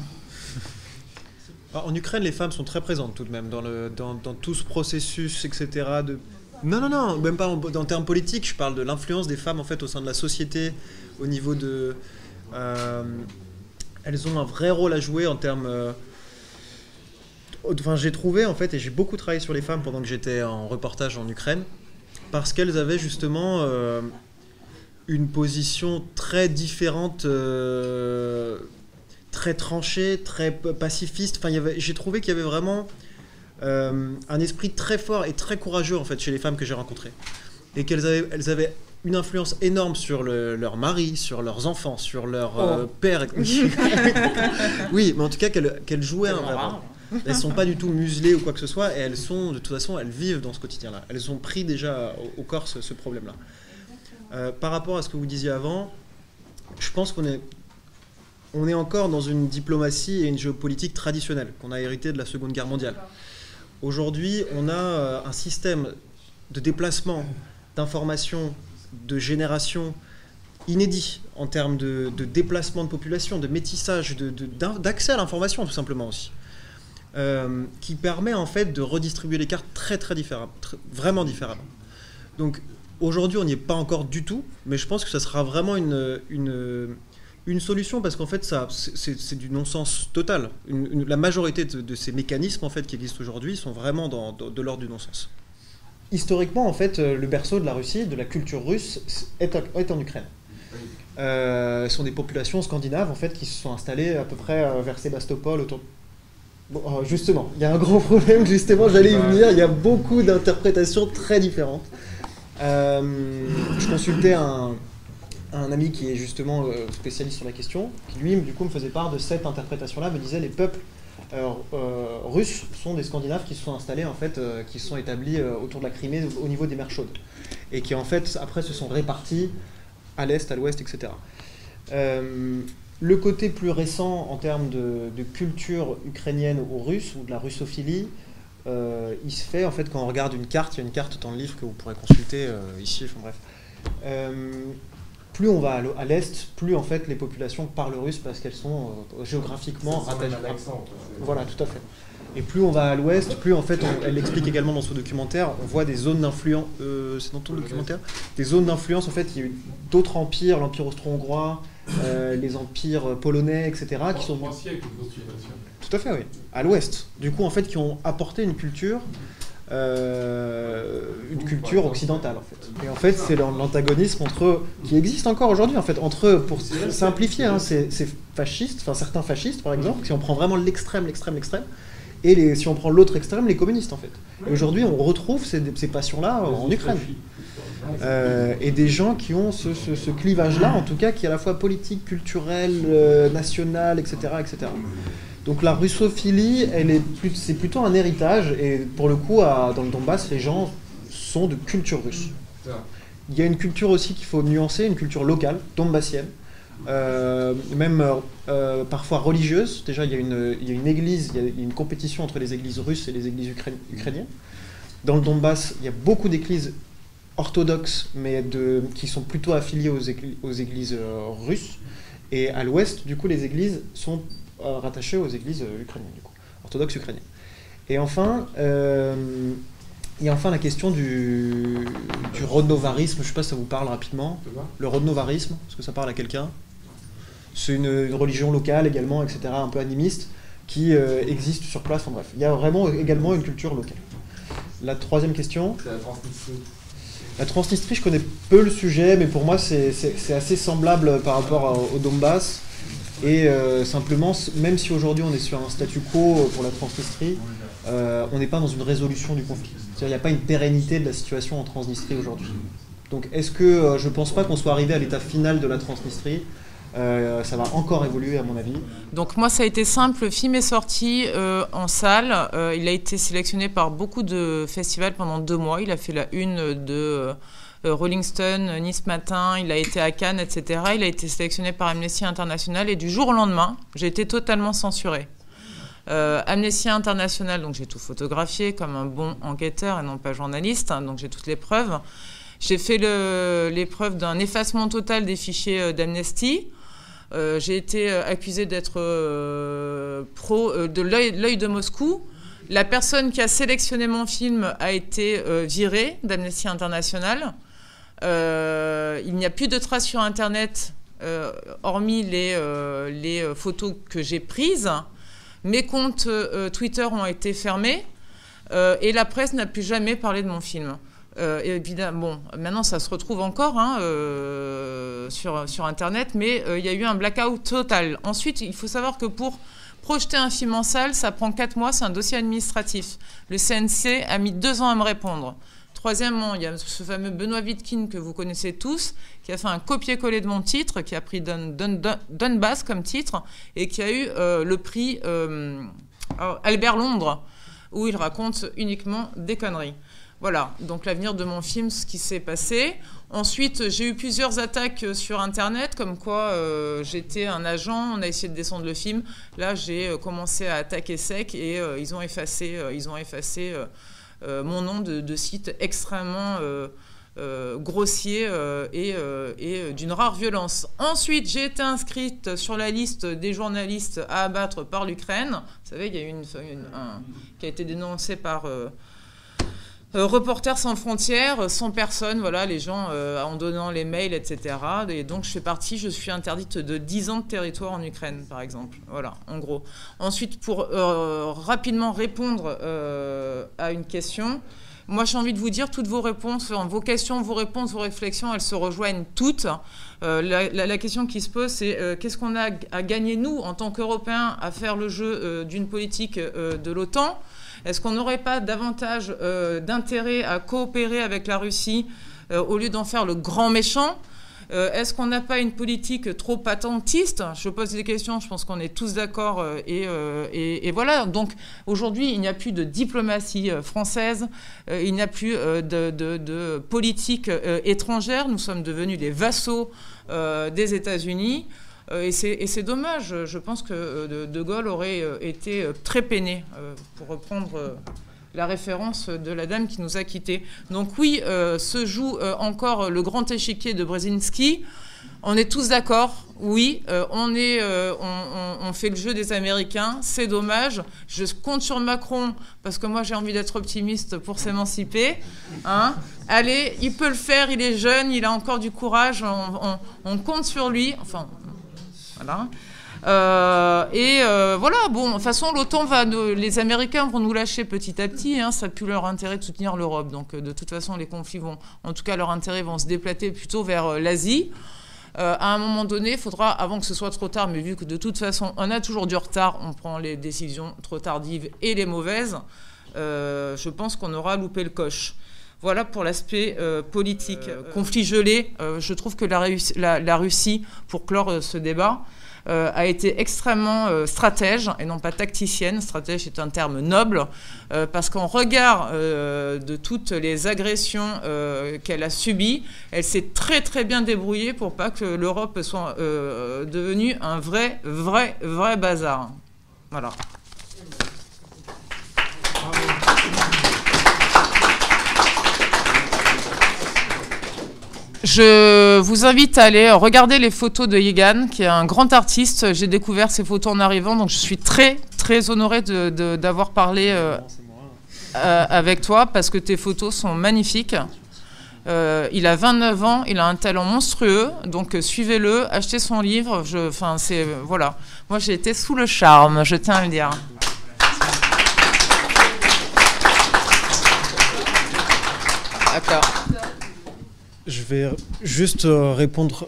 Alors, en Ukraine, les femmes sont très présentes tout de même dans, tout ce processus, etc. Non, non, non, même pas en, en termes politiques. Je parle de l'influence des femmes en fait au sein de la société, au niveau de. Euh, elles ont un vrai rôle à jouer en termes. euh, Enfin, j'ai trouvé en fait, et j'ai beaucoup travaillé sur les femmes pendant que j'étais en reportage en Ukraine, parce qu'elles avaient justement euh, une position très différente, très tranchée, très pacifiste. Enfin, j'ai trouvé qu'il y avait vraiment un esprit très fort et très courageux en fait chez les femmes que j'ai rencontrées, et qu'elles avaient, elles avaient une influence énorme sur le- leur mari, sur leurs enfants, sur leur euh, Oh. père. <laughs> oui, mais en tout cas qu'elles qu'elles jouaient un vrai rôle. Elles sont pas du tout muselées ou quoi que ce soit, et elles sont, de toute façon, elles vivent dans ce quotidien-là. Elles ont pris déjà au, au corps ce, ce problème-là. Euh, par rapport à ce que vous disiez avant, je pense qu'on est, on est encore dans une diplomatie et une géopolitique traditionnelle qu'on a hérité de la Seconde Guerre mondiale. Aujourd'hui, on a euh, un système de déplacement, d'information, de génération inédit en termes de, déplacement de population, de métissage, d'accès à l'information tout simplement aussi. Euh, qui permet en fait de redistribuer les cartes très très différemment, vraiment différemment. Donc aujourd'hui on n'y est pas encore du tout, mais je pense que ça sera vraiment une, solution parce qu'en fait c'est- du non-sens total. La majorité de, ces mécanismes en fait qui existent aujourd'hui sont vraiment dans- de l'ordre du non-sens. Historiquement en fait euh, le berceau de la Russie, de la culture russe est, en Ukraine. Euh, ce sont des populations scandinaves en fait qui se sont installées à peu près euh, vers Sébastopol autour justement, il y a un gros <laughs> problème, justement, j'allais y venir, il y a beaucoup d'interprétations très différentes. Je consultais un, un ami qui est justement spécialiste sur la question, qui lui, du coup, me faisait part de cette interprétation-là, me disait les peuples russes sont des Scandinaves qui se sont installés, en fait, euh, qui se sont établis euh, autour de la Crimée au niveau des mers chaudes. Et qui, en fait, après, se sont répartis à l'est, à l'ouest, etc. Euh, le côté plus récent en termes de, culture ukrainienne ou russe, ou de la russophilie, euh, il se fait en fait quand on regarde une carte, il y a une carte dans le livre que vous pourrez consulter euh, ici, enfin bref. Plus on va à l'est, plus en fait les populations parlent russe parce qu'elles sont euh, géographiquement rattachées. Voilà, tout à fait. Et plus on va à l'ouest, plus en fait, on- elle l'explique également dans son documentaire, on voit des zones d'influence. euh, c'est dans ton documentaire Des zones d'influence, en fait, il y a eu d'autres empires, l'empire austro-hongrois, euh, les empires polonais, etc., qui sont. Tout à fait, oui. À l'ouest. Du coup, en fait, qui ont apporté une culture une culture occidentale en fait. Et en fait, c'est l'antagonisme entre qui existe encore aujourd'hui en fait entre pour simplifier, hein, c'est fascistes, enfin certains fascistes par exemple, si on prend vraiment l'extrême, l'extrême, l'extrême, et les, si on prend l'autre extrême, les communistes en fait. Et aujourd'hui, on retrouve ces, ces passions-là en Ukraine. Euh, et des gens qui ont ce, ce, clivage-là, en tout cas, qui est à la fois politique, culturel, euh, national, etc., etc. Donc la russophilie, elle est c'est plutôt un héritage, et pour le coup, dans le Donbass, les gens sont de culture russe. Il y a une culture aussi qu'il faut nuancer, une culture locale, donbassienne, euh, même euh, parfois religieuse. Déjà, il y, a une, il y a une église, il y a une compétition entre les églises russes et les églises ukrainiennes. Dans le Donbass, il y a beaucoup d'églises orthodoxes, mais de, qui sont plutôt affiliées aux, églises, aux églises euh, russes. Et à l'ouest, du coup, les églises sont euh, rattachées aux églises euh, ukrainiennes, du coup, orthodoxes ukrainiennes. Et enfin, il y a enfin la question du, du rodnovarisme. Je ne sais pas si ça vous parle rapidement. Le rodnovarisme, est-ce que ça parle à quelqu'un? C'est une, religion locale également, etc., un peu animiste, qui existe sur place. Enfin bref, il y a vraiment également une culture locale. La troisième question. C'est la Transnistrie. La Transnistrie, je connais peu le sujet, mais pour moi, c'est assez semblable par rapport au Donbass. Et euh, simplement, même si aujourd'hui on est sur un statu quo pour la Transnistrie, euh, on n'est pas dans une résolution du conflit. C'est-à-dire n'y a pas une pérennité de la situation en Transnistrie aujourd'hui. Donc est-ce que euh, je ne pense pas qu'on soit arrivé à l'état final de la Transnistrie euh, ça va encore évoluer à mon avis. Donc moi ça a été simple, le film est sorti euh, en salle, euh, il a été sélectionné par beaucoup de festivals pendant deux mois, il a fait la une de Rolling Stone, Nice Matin, il a été à Cannes, etc. Il a été sélectionné par Amnesty International et du jour au lendemain, j'ai été totalement censuré. Amnesty International, donc j'ai tout photographié comme un bon enquêteur et non pas journaliste, hein, donc j'ai toutes les preuves. J'ai fait l'épreuve d'un effacement total des fichiers d'Amnesty. Euh, j'ai été euh, accusé d'être euh, pro de l'œil de Moscou. La personne qui a sélectionné mon film a été virée d'Amnesty International. Il n'y a plus de traces sur Internet, hormis les, les, photos que j'ai prises. Mes comptes Twitter ont été fermés et la presse n'a plus jamais parlé de mon film. Euh, évidemment, bon, maintenant ça se retrouve encore hein, euh, sur, Internet, mais euh, il y a eu un blackout total. Ensuite, il faut savoir que pour projeter un film en salle, ça prend 4 mois, c'est un dossier administratif. Le CNC a mis 2 ans à me répondre. Troisièmement, il y a ce fameux Benoît Wittkin que vous connaissez tous, qui a fait un copier-coller de mon titre, qui a pris Donbass comme titre, et qui a eu le prix Albert Londres, où il raconte uniquement des conneries. Voilà, donc l'avenir de mon film, ce qui s'est passé. Ensuite, j'ai eu plusieurs attaques sur Internet, comme quoi euh, j'étais un agent, on a essayé de descendre le film. Là, j'ai euh, commencé à attaquer sec et euh, ils ont effacé, ils ont effacé mon nom de, site extrêmement grossier et, d'une rare violence. Ensuite, j'ai été inscrite sur la liste des journalistes à abattre par l'Ukraine. Vous savez, il y a eu une, un, qui a été dénoncé par euh, Reporters sans frontières, sans personne, voilà, les gens euh, en donnant les mails, etc. Et donc je fais partie, je suis interdite de 10 ans de territoire en Ukraine, par exemple. Voilà, en gros. Ensuite, pour euh, rapidement répondre à une question, moi j'ai envie de vous dire, toutes vos réponses, vos questions, vos réponses, vos réflexions, elles se rejoignent toutes. La, la, question qui se pose, c'est qu'est-ce qu'on a à gagner, nous, en tant qu'Européens, à faire le jeu d'une politique de l'OTAN? Est-ce qu'on n'aurait pas davantage euh, d'intérêt à coopérer avec la Russie euh, au lieu d'en faire le grand méchant? Euh, Est-ce qu'on n'a pas une politique trop patentiste Je pose des questions, je pense qu'on est tous d'accord. Et, voilà, donc aujourd'hui, il n'y a plus de diplomatie française, il n'y a plus de, politique étrangère, nous sommes devenus les vassaux des États-Unis. Euh, et c'est dommage. Je pense que euh, De, Gaulle aurait euh, été très peiné, pour reprendre la référence de la dame qui nous a quittés. Donc oui, se joue encore le grand échiquier de Brzezinski. On est tous d'accord, oui, on, on, fait le jeu des Américains, c'est dommage. Je compte sur Macron parce que moi j'ai envie d'être optimiste pour s'émanciper. Hein. Allez, il peut le faire, il est jeune, il a encore du courage, on, compte sur lui. Enfin, voilà. Euh, et euh, voilà, bon, de toute façon, l'OTAN va, les Américains vont nous lâcher petit à petit. Hein, ça plus leur intérêt de soutenir l'Europe. Donc, de toute façon, les conflits vont, en tout cas, leur intérêt vont se déplacer plutôt vers l'Asie. à un moment donné, il faudra, avant que ce soit trop tard, mais vu que de toute façon, on a toujours du retard, on prend les décisions trop tardives et les mauvaises, je pense qu'on aura loupé le coche. Voilà pour l'aspect politique. Conflit gelé, je trouve que la, Russie, pour clore ce débat, euh, a été extrêmement euh, stratège et non pas tacticienne. Stratège est un terme noble euh, parce qu'en regard de toutes les agressions qu'elle a subies, elle s'est très très bien débrouillée pour pas que l'Europe soit devenue un vrai, vrai, vrai bazar. Voilà. Je vous invite à aller regarder les photos de Yegan, qui est un grand artiste. J'ai découvert ses photos en arrivant, donc je suis très, très honorée d'avoir parlé euh, euh, avec toi, parce que tes photos sont magnifiques. Euh, il a 29 ans, il a un talent monstrueux, donc suivez-le, achetez son livre. Voilà. Moi, j'ai été sous le charme, je tiens à le dire. Je vais juste euh, répondre,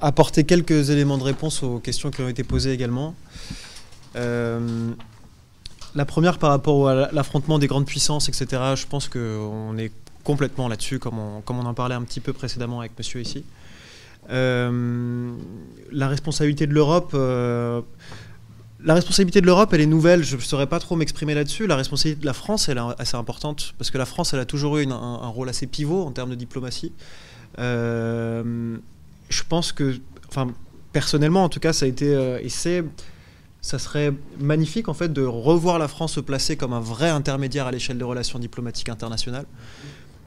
apporter quelques éléments de réponse aux questions qui ont été posées également. Euh, la première par rapport à l'affrontement des grandes puissances, etc. Je pense qu'on est complètement là-dessus, comme on, en parlait un petit peu précédemment avec monsieur ici. Euh, la responsabilité de l'Europe, la responsabilité de l'Europe, elle est nouvelle. Je ne saurais pas trop m'exprimer là-dessus. La responsabilité de la France, elle est assez importante parce que la France, elle a toujours eu un, rôle assez pivot en termes de diplomatie. Euh, je pense que, enfin, personnellement, en tout cas, ça a été euh, et c'est ça serait magnifique en fait de revoir la France se placer comme un vrai intermédiaire à l'échelle des relations diplomatiques internationales.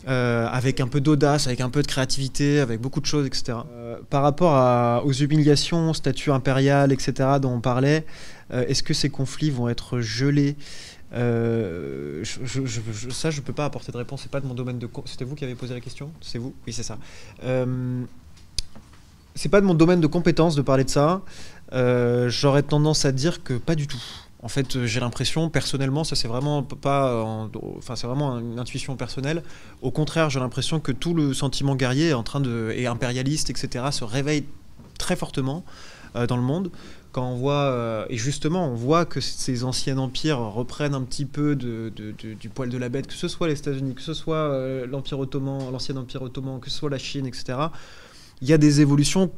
Euh, avec un peu d'audace, avec un peu de créativité, avec beaucoup de choses, etc. par rapport aux humiliations, statut impérial, etc., dont on parlait, est-ce que ces conflits vont être gelés? Euh, je, ça, je peux pas apporter de réponse. C'est pas de mon domaine. C'était vous qui avez posé la question C'est vous Oui, c'est ça. Euh, c'est pas de mon domaine de compétence de parler de ça. Euh, j'aurais tendance à dire que pas du tout. En fait, j'ai l'impression, personnellement, ça c'est vraiment pas, enfin c'est vraiment une intuition personnelle. Au contraire, j'ai l'impression que tout le sentiment guerrier en train de et impérialiste, etc., se réveille très fortement dans le monde quand on voit, euh, et justement, on voit que ces anciens empires reprennent un petit peu du poil de la bête, que ce soit les États-Unis, que ce soit euh, l'Empire ottoman, l'ancien Empire ottoman, que ce soit la Chine, etc. Il y a des évolutions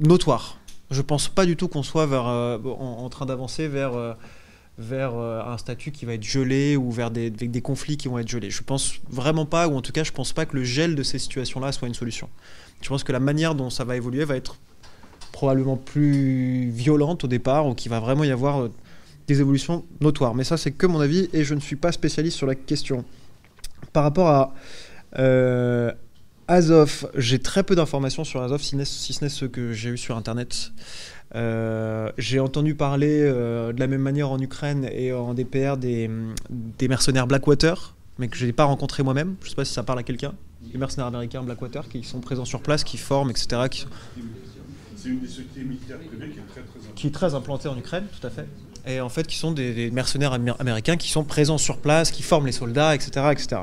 notoires. Je pense pas du tout qu'on soit euh, en, train d'avancer vers, un statut qui va être gelé ou vers des, conflits qui vont être gelés. Je pense vraiment pas, ou en tout cas, je pense pas que le gel de ces situations-là soit une solution. Je pense que la manière dont ça va évoluer va être probablement plus violente au départ, ou qu'il va vraiment y avoir euh, des évolutions notoires. Mais ça, c'est que mon avis, et je ne suis pas spécialiste sur la question. Par rapport à euh, Azov, j'ai très peu d'informations sur Azov, si, ce n'est ce que j'ai eu sur Internet. Euh, j'ai entendu parler de la même manière en Ukraine et en DPR des, des mercenaires Blackwater, mais que je n'ai pas rencontré moi-même. Je ne sais pas si ça parle à quelqu'un. Les mercenaires américains Blackwater qui sont présents sur place, qui forment, etc. c'est une des sociétés militaires privées qui est très très Qui est très implantée en Ukraine, tout à fait. Et en fait, qui sont des, mercenaires américains qui sont présents sur place, qui forment les soldats, etc. etc.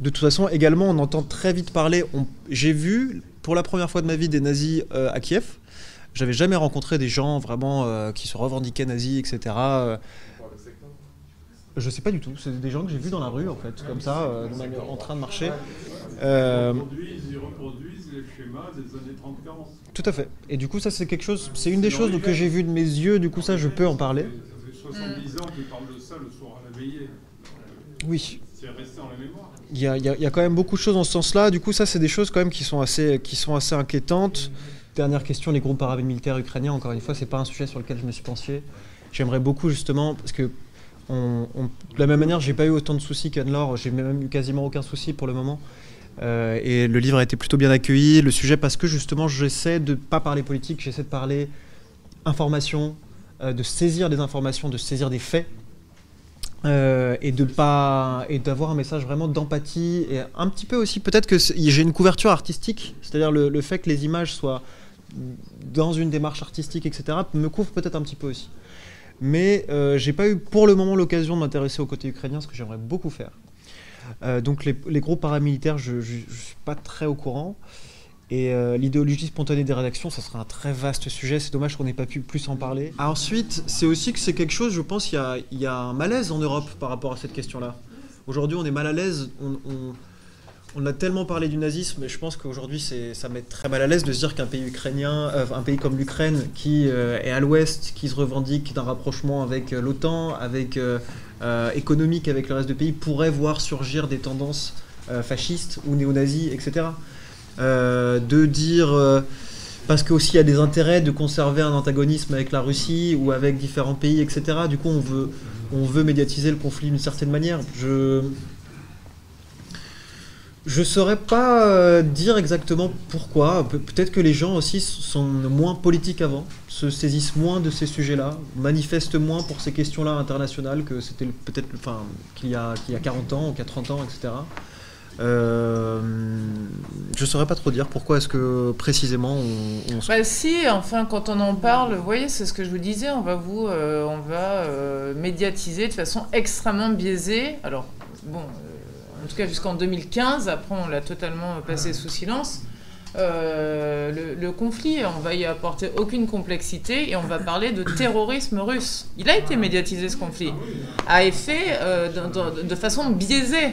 De toute façon, également, on entend très vite parler. J'ai vu pour la première fois de ma vie des nazis euh, à Kiev. J'avais jamais rencontré des gens vraiment euh, qui se revendiquaient nazis, etc. Euh, je sais pas du tout. C'est des gens que j'ai vus dans la rue, en fait, comme ça, en train de marcher. ils reproduisent les schémas des années 30-40. Tout à fait. Et du coup, ça, c'est quelque chose, c'est une des choses que j'ai vu de mes yeux, du coup, ça, je peux en parler. Ça fait 70 ans qu'il parle de ça le soir à la veillée. Oui. C'est resté en la mémoire. Il y, a, il, y a, quand même beaucoup de choses en ce sens-là. Du coup, ça, c'est des choses quand même qui sont assez, qui sont assez inquiétantes. Dernière question, les groupes paramilitaires ukrainiens, encore une fois, c'est pas un sujet sur lequel je me suis penché. J'aimerais beaucoup, justement, parce que on, de la même manière, j'ai pas eu autant de soucis qu'Anne-Laure, j'ai même eu quasiment aucun souci pour le moment. Euh, et le livre a été plutôt bien accueilli. Le sujet, parce que justement, j'essaie de pas parler politique, j'essaie de parler information, euh, de saisir des informations, de saisir des faits. Euh, et de pas et d'avoir un message vraiment d'empathie et un petit peu aussi peut-être que j'ai une couverture artistique c'est-à-dire le, fait que les images soient dans une démarche artistique, etc., me couvre peut-être un petit peu aussi. Mais euh, j'ai pas eu pour le moment l'occasion de m'intéresser au côté ukrainien, ce que j'aimerais beaucoup faire. Euh, donc les, les, groupes paramilitaires, je ne suis pas très au courant. Et euh, l'idéologie spontanée des rédactions, ça sera un très vaste sujet. C'est dommage qu'on n'ait pas pu plus en parler. Ah, ensuite, c'est aussi que c'est quelque chose, je pense, il y, a, un malaise en Europe par rapport à cette question-là. Aujourd'hui, on est mal à l'aise. On, a tellement parlé du nazisme, et je pense qu'aujourd'hui, ça met très mal à l'aise de se dire qu'un pays ukrainien, euh, un pays comme l'Ukraine, qui euh, est à l'ouest, qui se revendique d'un rapprochement avec euh, l'OTAN, avec économique avec le reste du pays, pourrait voir surgir des tendances fascistes ou néo-nazis, etc. De dire parce qu'aussi il y a des intérêts de conserver un antagonisme avec la Russie ou avec différents pays, etc. Du coup, on veut, on veut médiatiser le conflit d'une certaine manière. Je je saurais pas euh, dire exactement pourquoi. Pe peut-être que les gens aussi sont moins politiques avant, se saisissent moins de ces sujets-là, manifestent moins pour ces questions-là internationales que c'était peut-être enfin, qu'il y, a, qu'il y a 40 ans ou 40 ans, etc. Euh, je saurais pas trop dire pourquoi est-ce que précisément on, on. Bah si, enfin quand on en parle, vous voyez, c'est ce que je vous disais, on va vous, euh, on va euh, médiatiser de façon extrêmement biaisée. Alors bon, en tout cas jusqu'en 2015, après on l'a totalement passé sous silence. Euh, le, le, conflit, on va y apporter aucune complexité et on va parler de terrorisme russe. Il a été médiatisé ce conflit, à effet euh, de, de, de façon biaisée.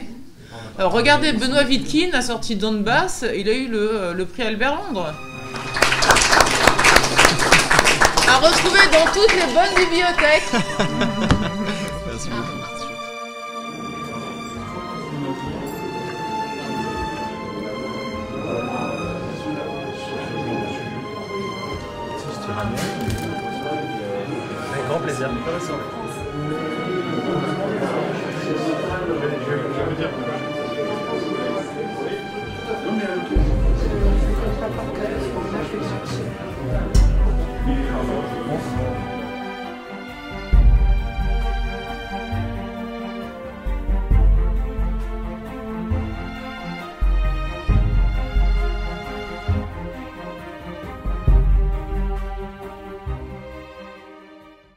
Alors regardez, Benoît Wittkin a sorti Donbass, il a eu le, euh, le prix Albert Londres. À retrouver dans toutes les bonnes bibliothèques. <laughs>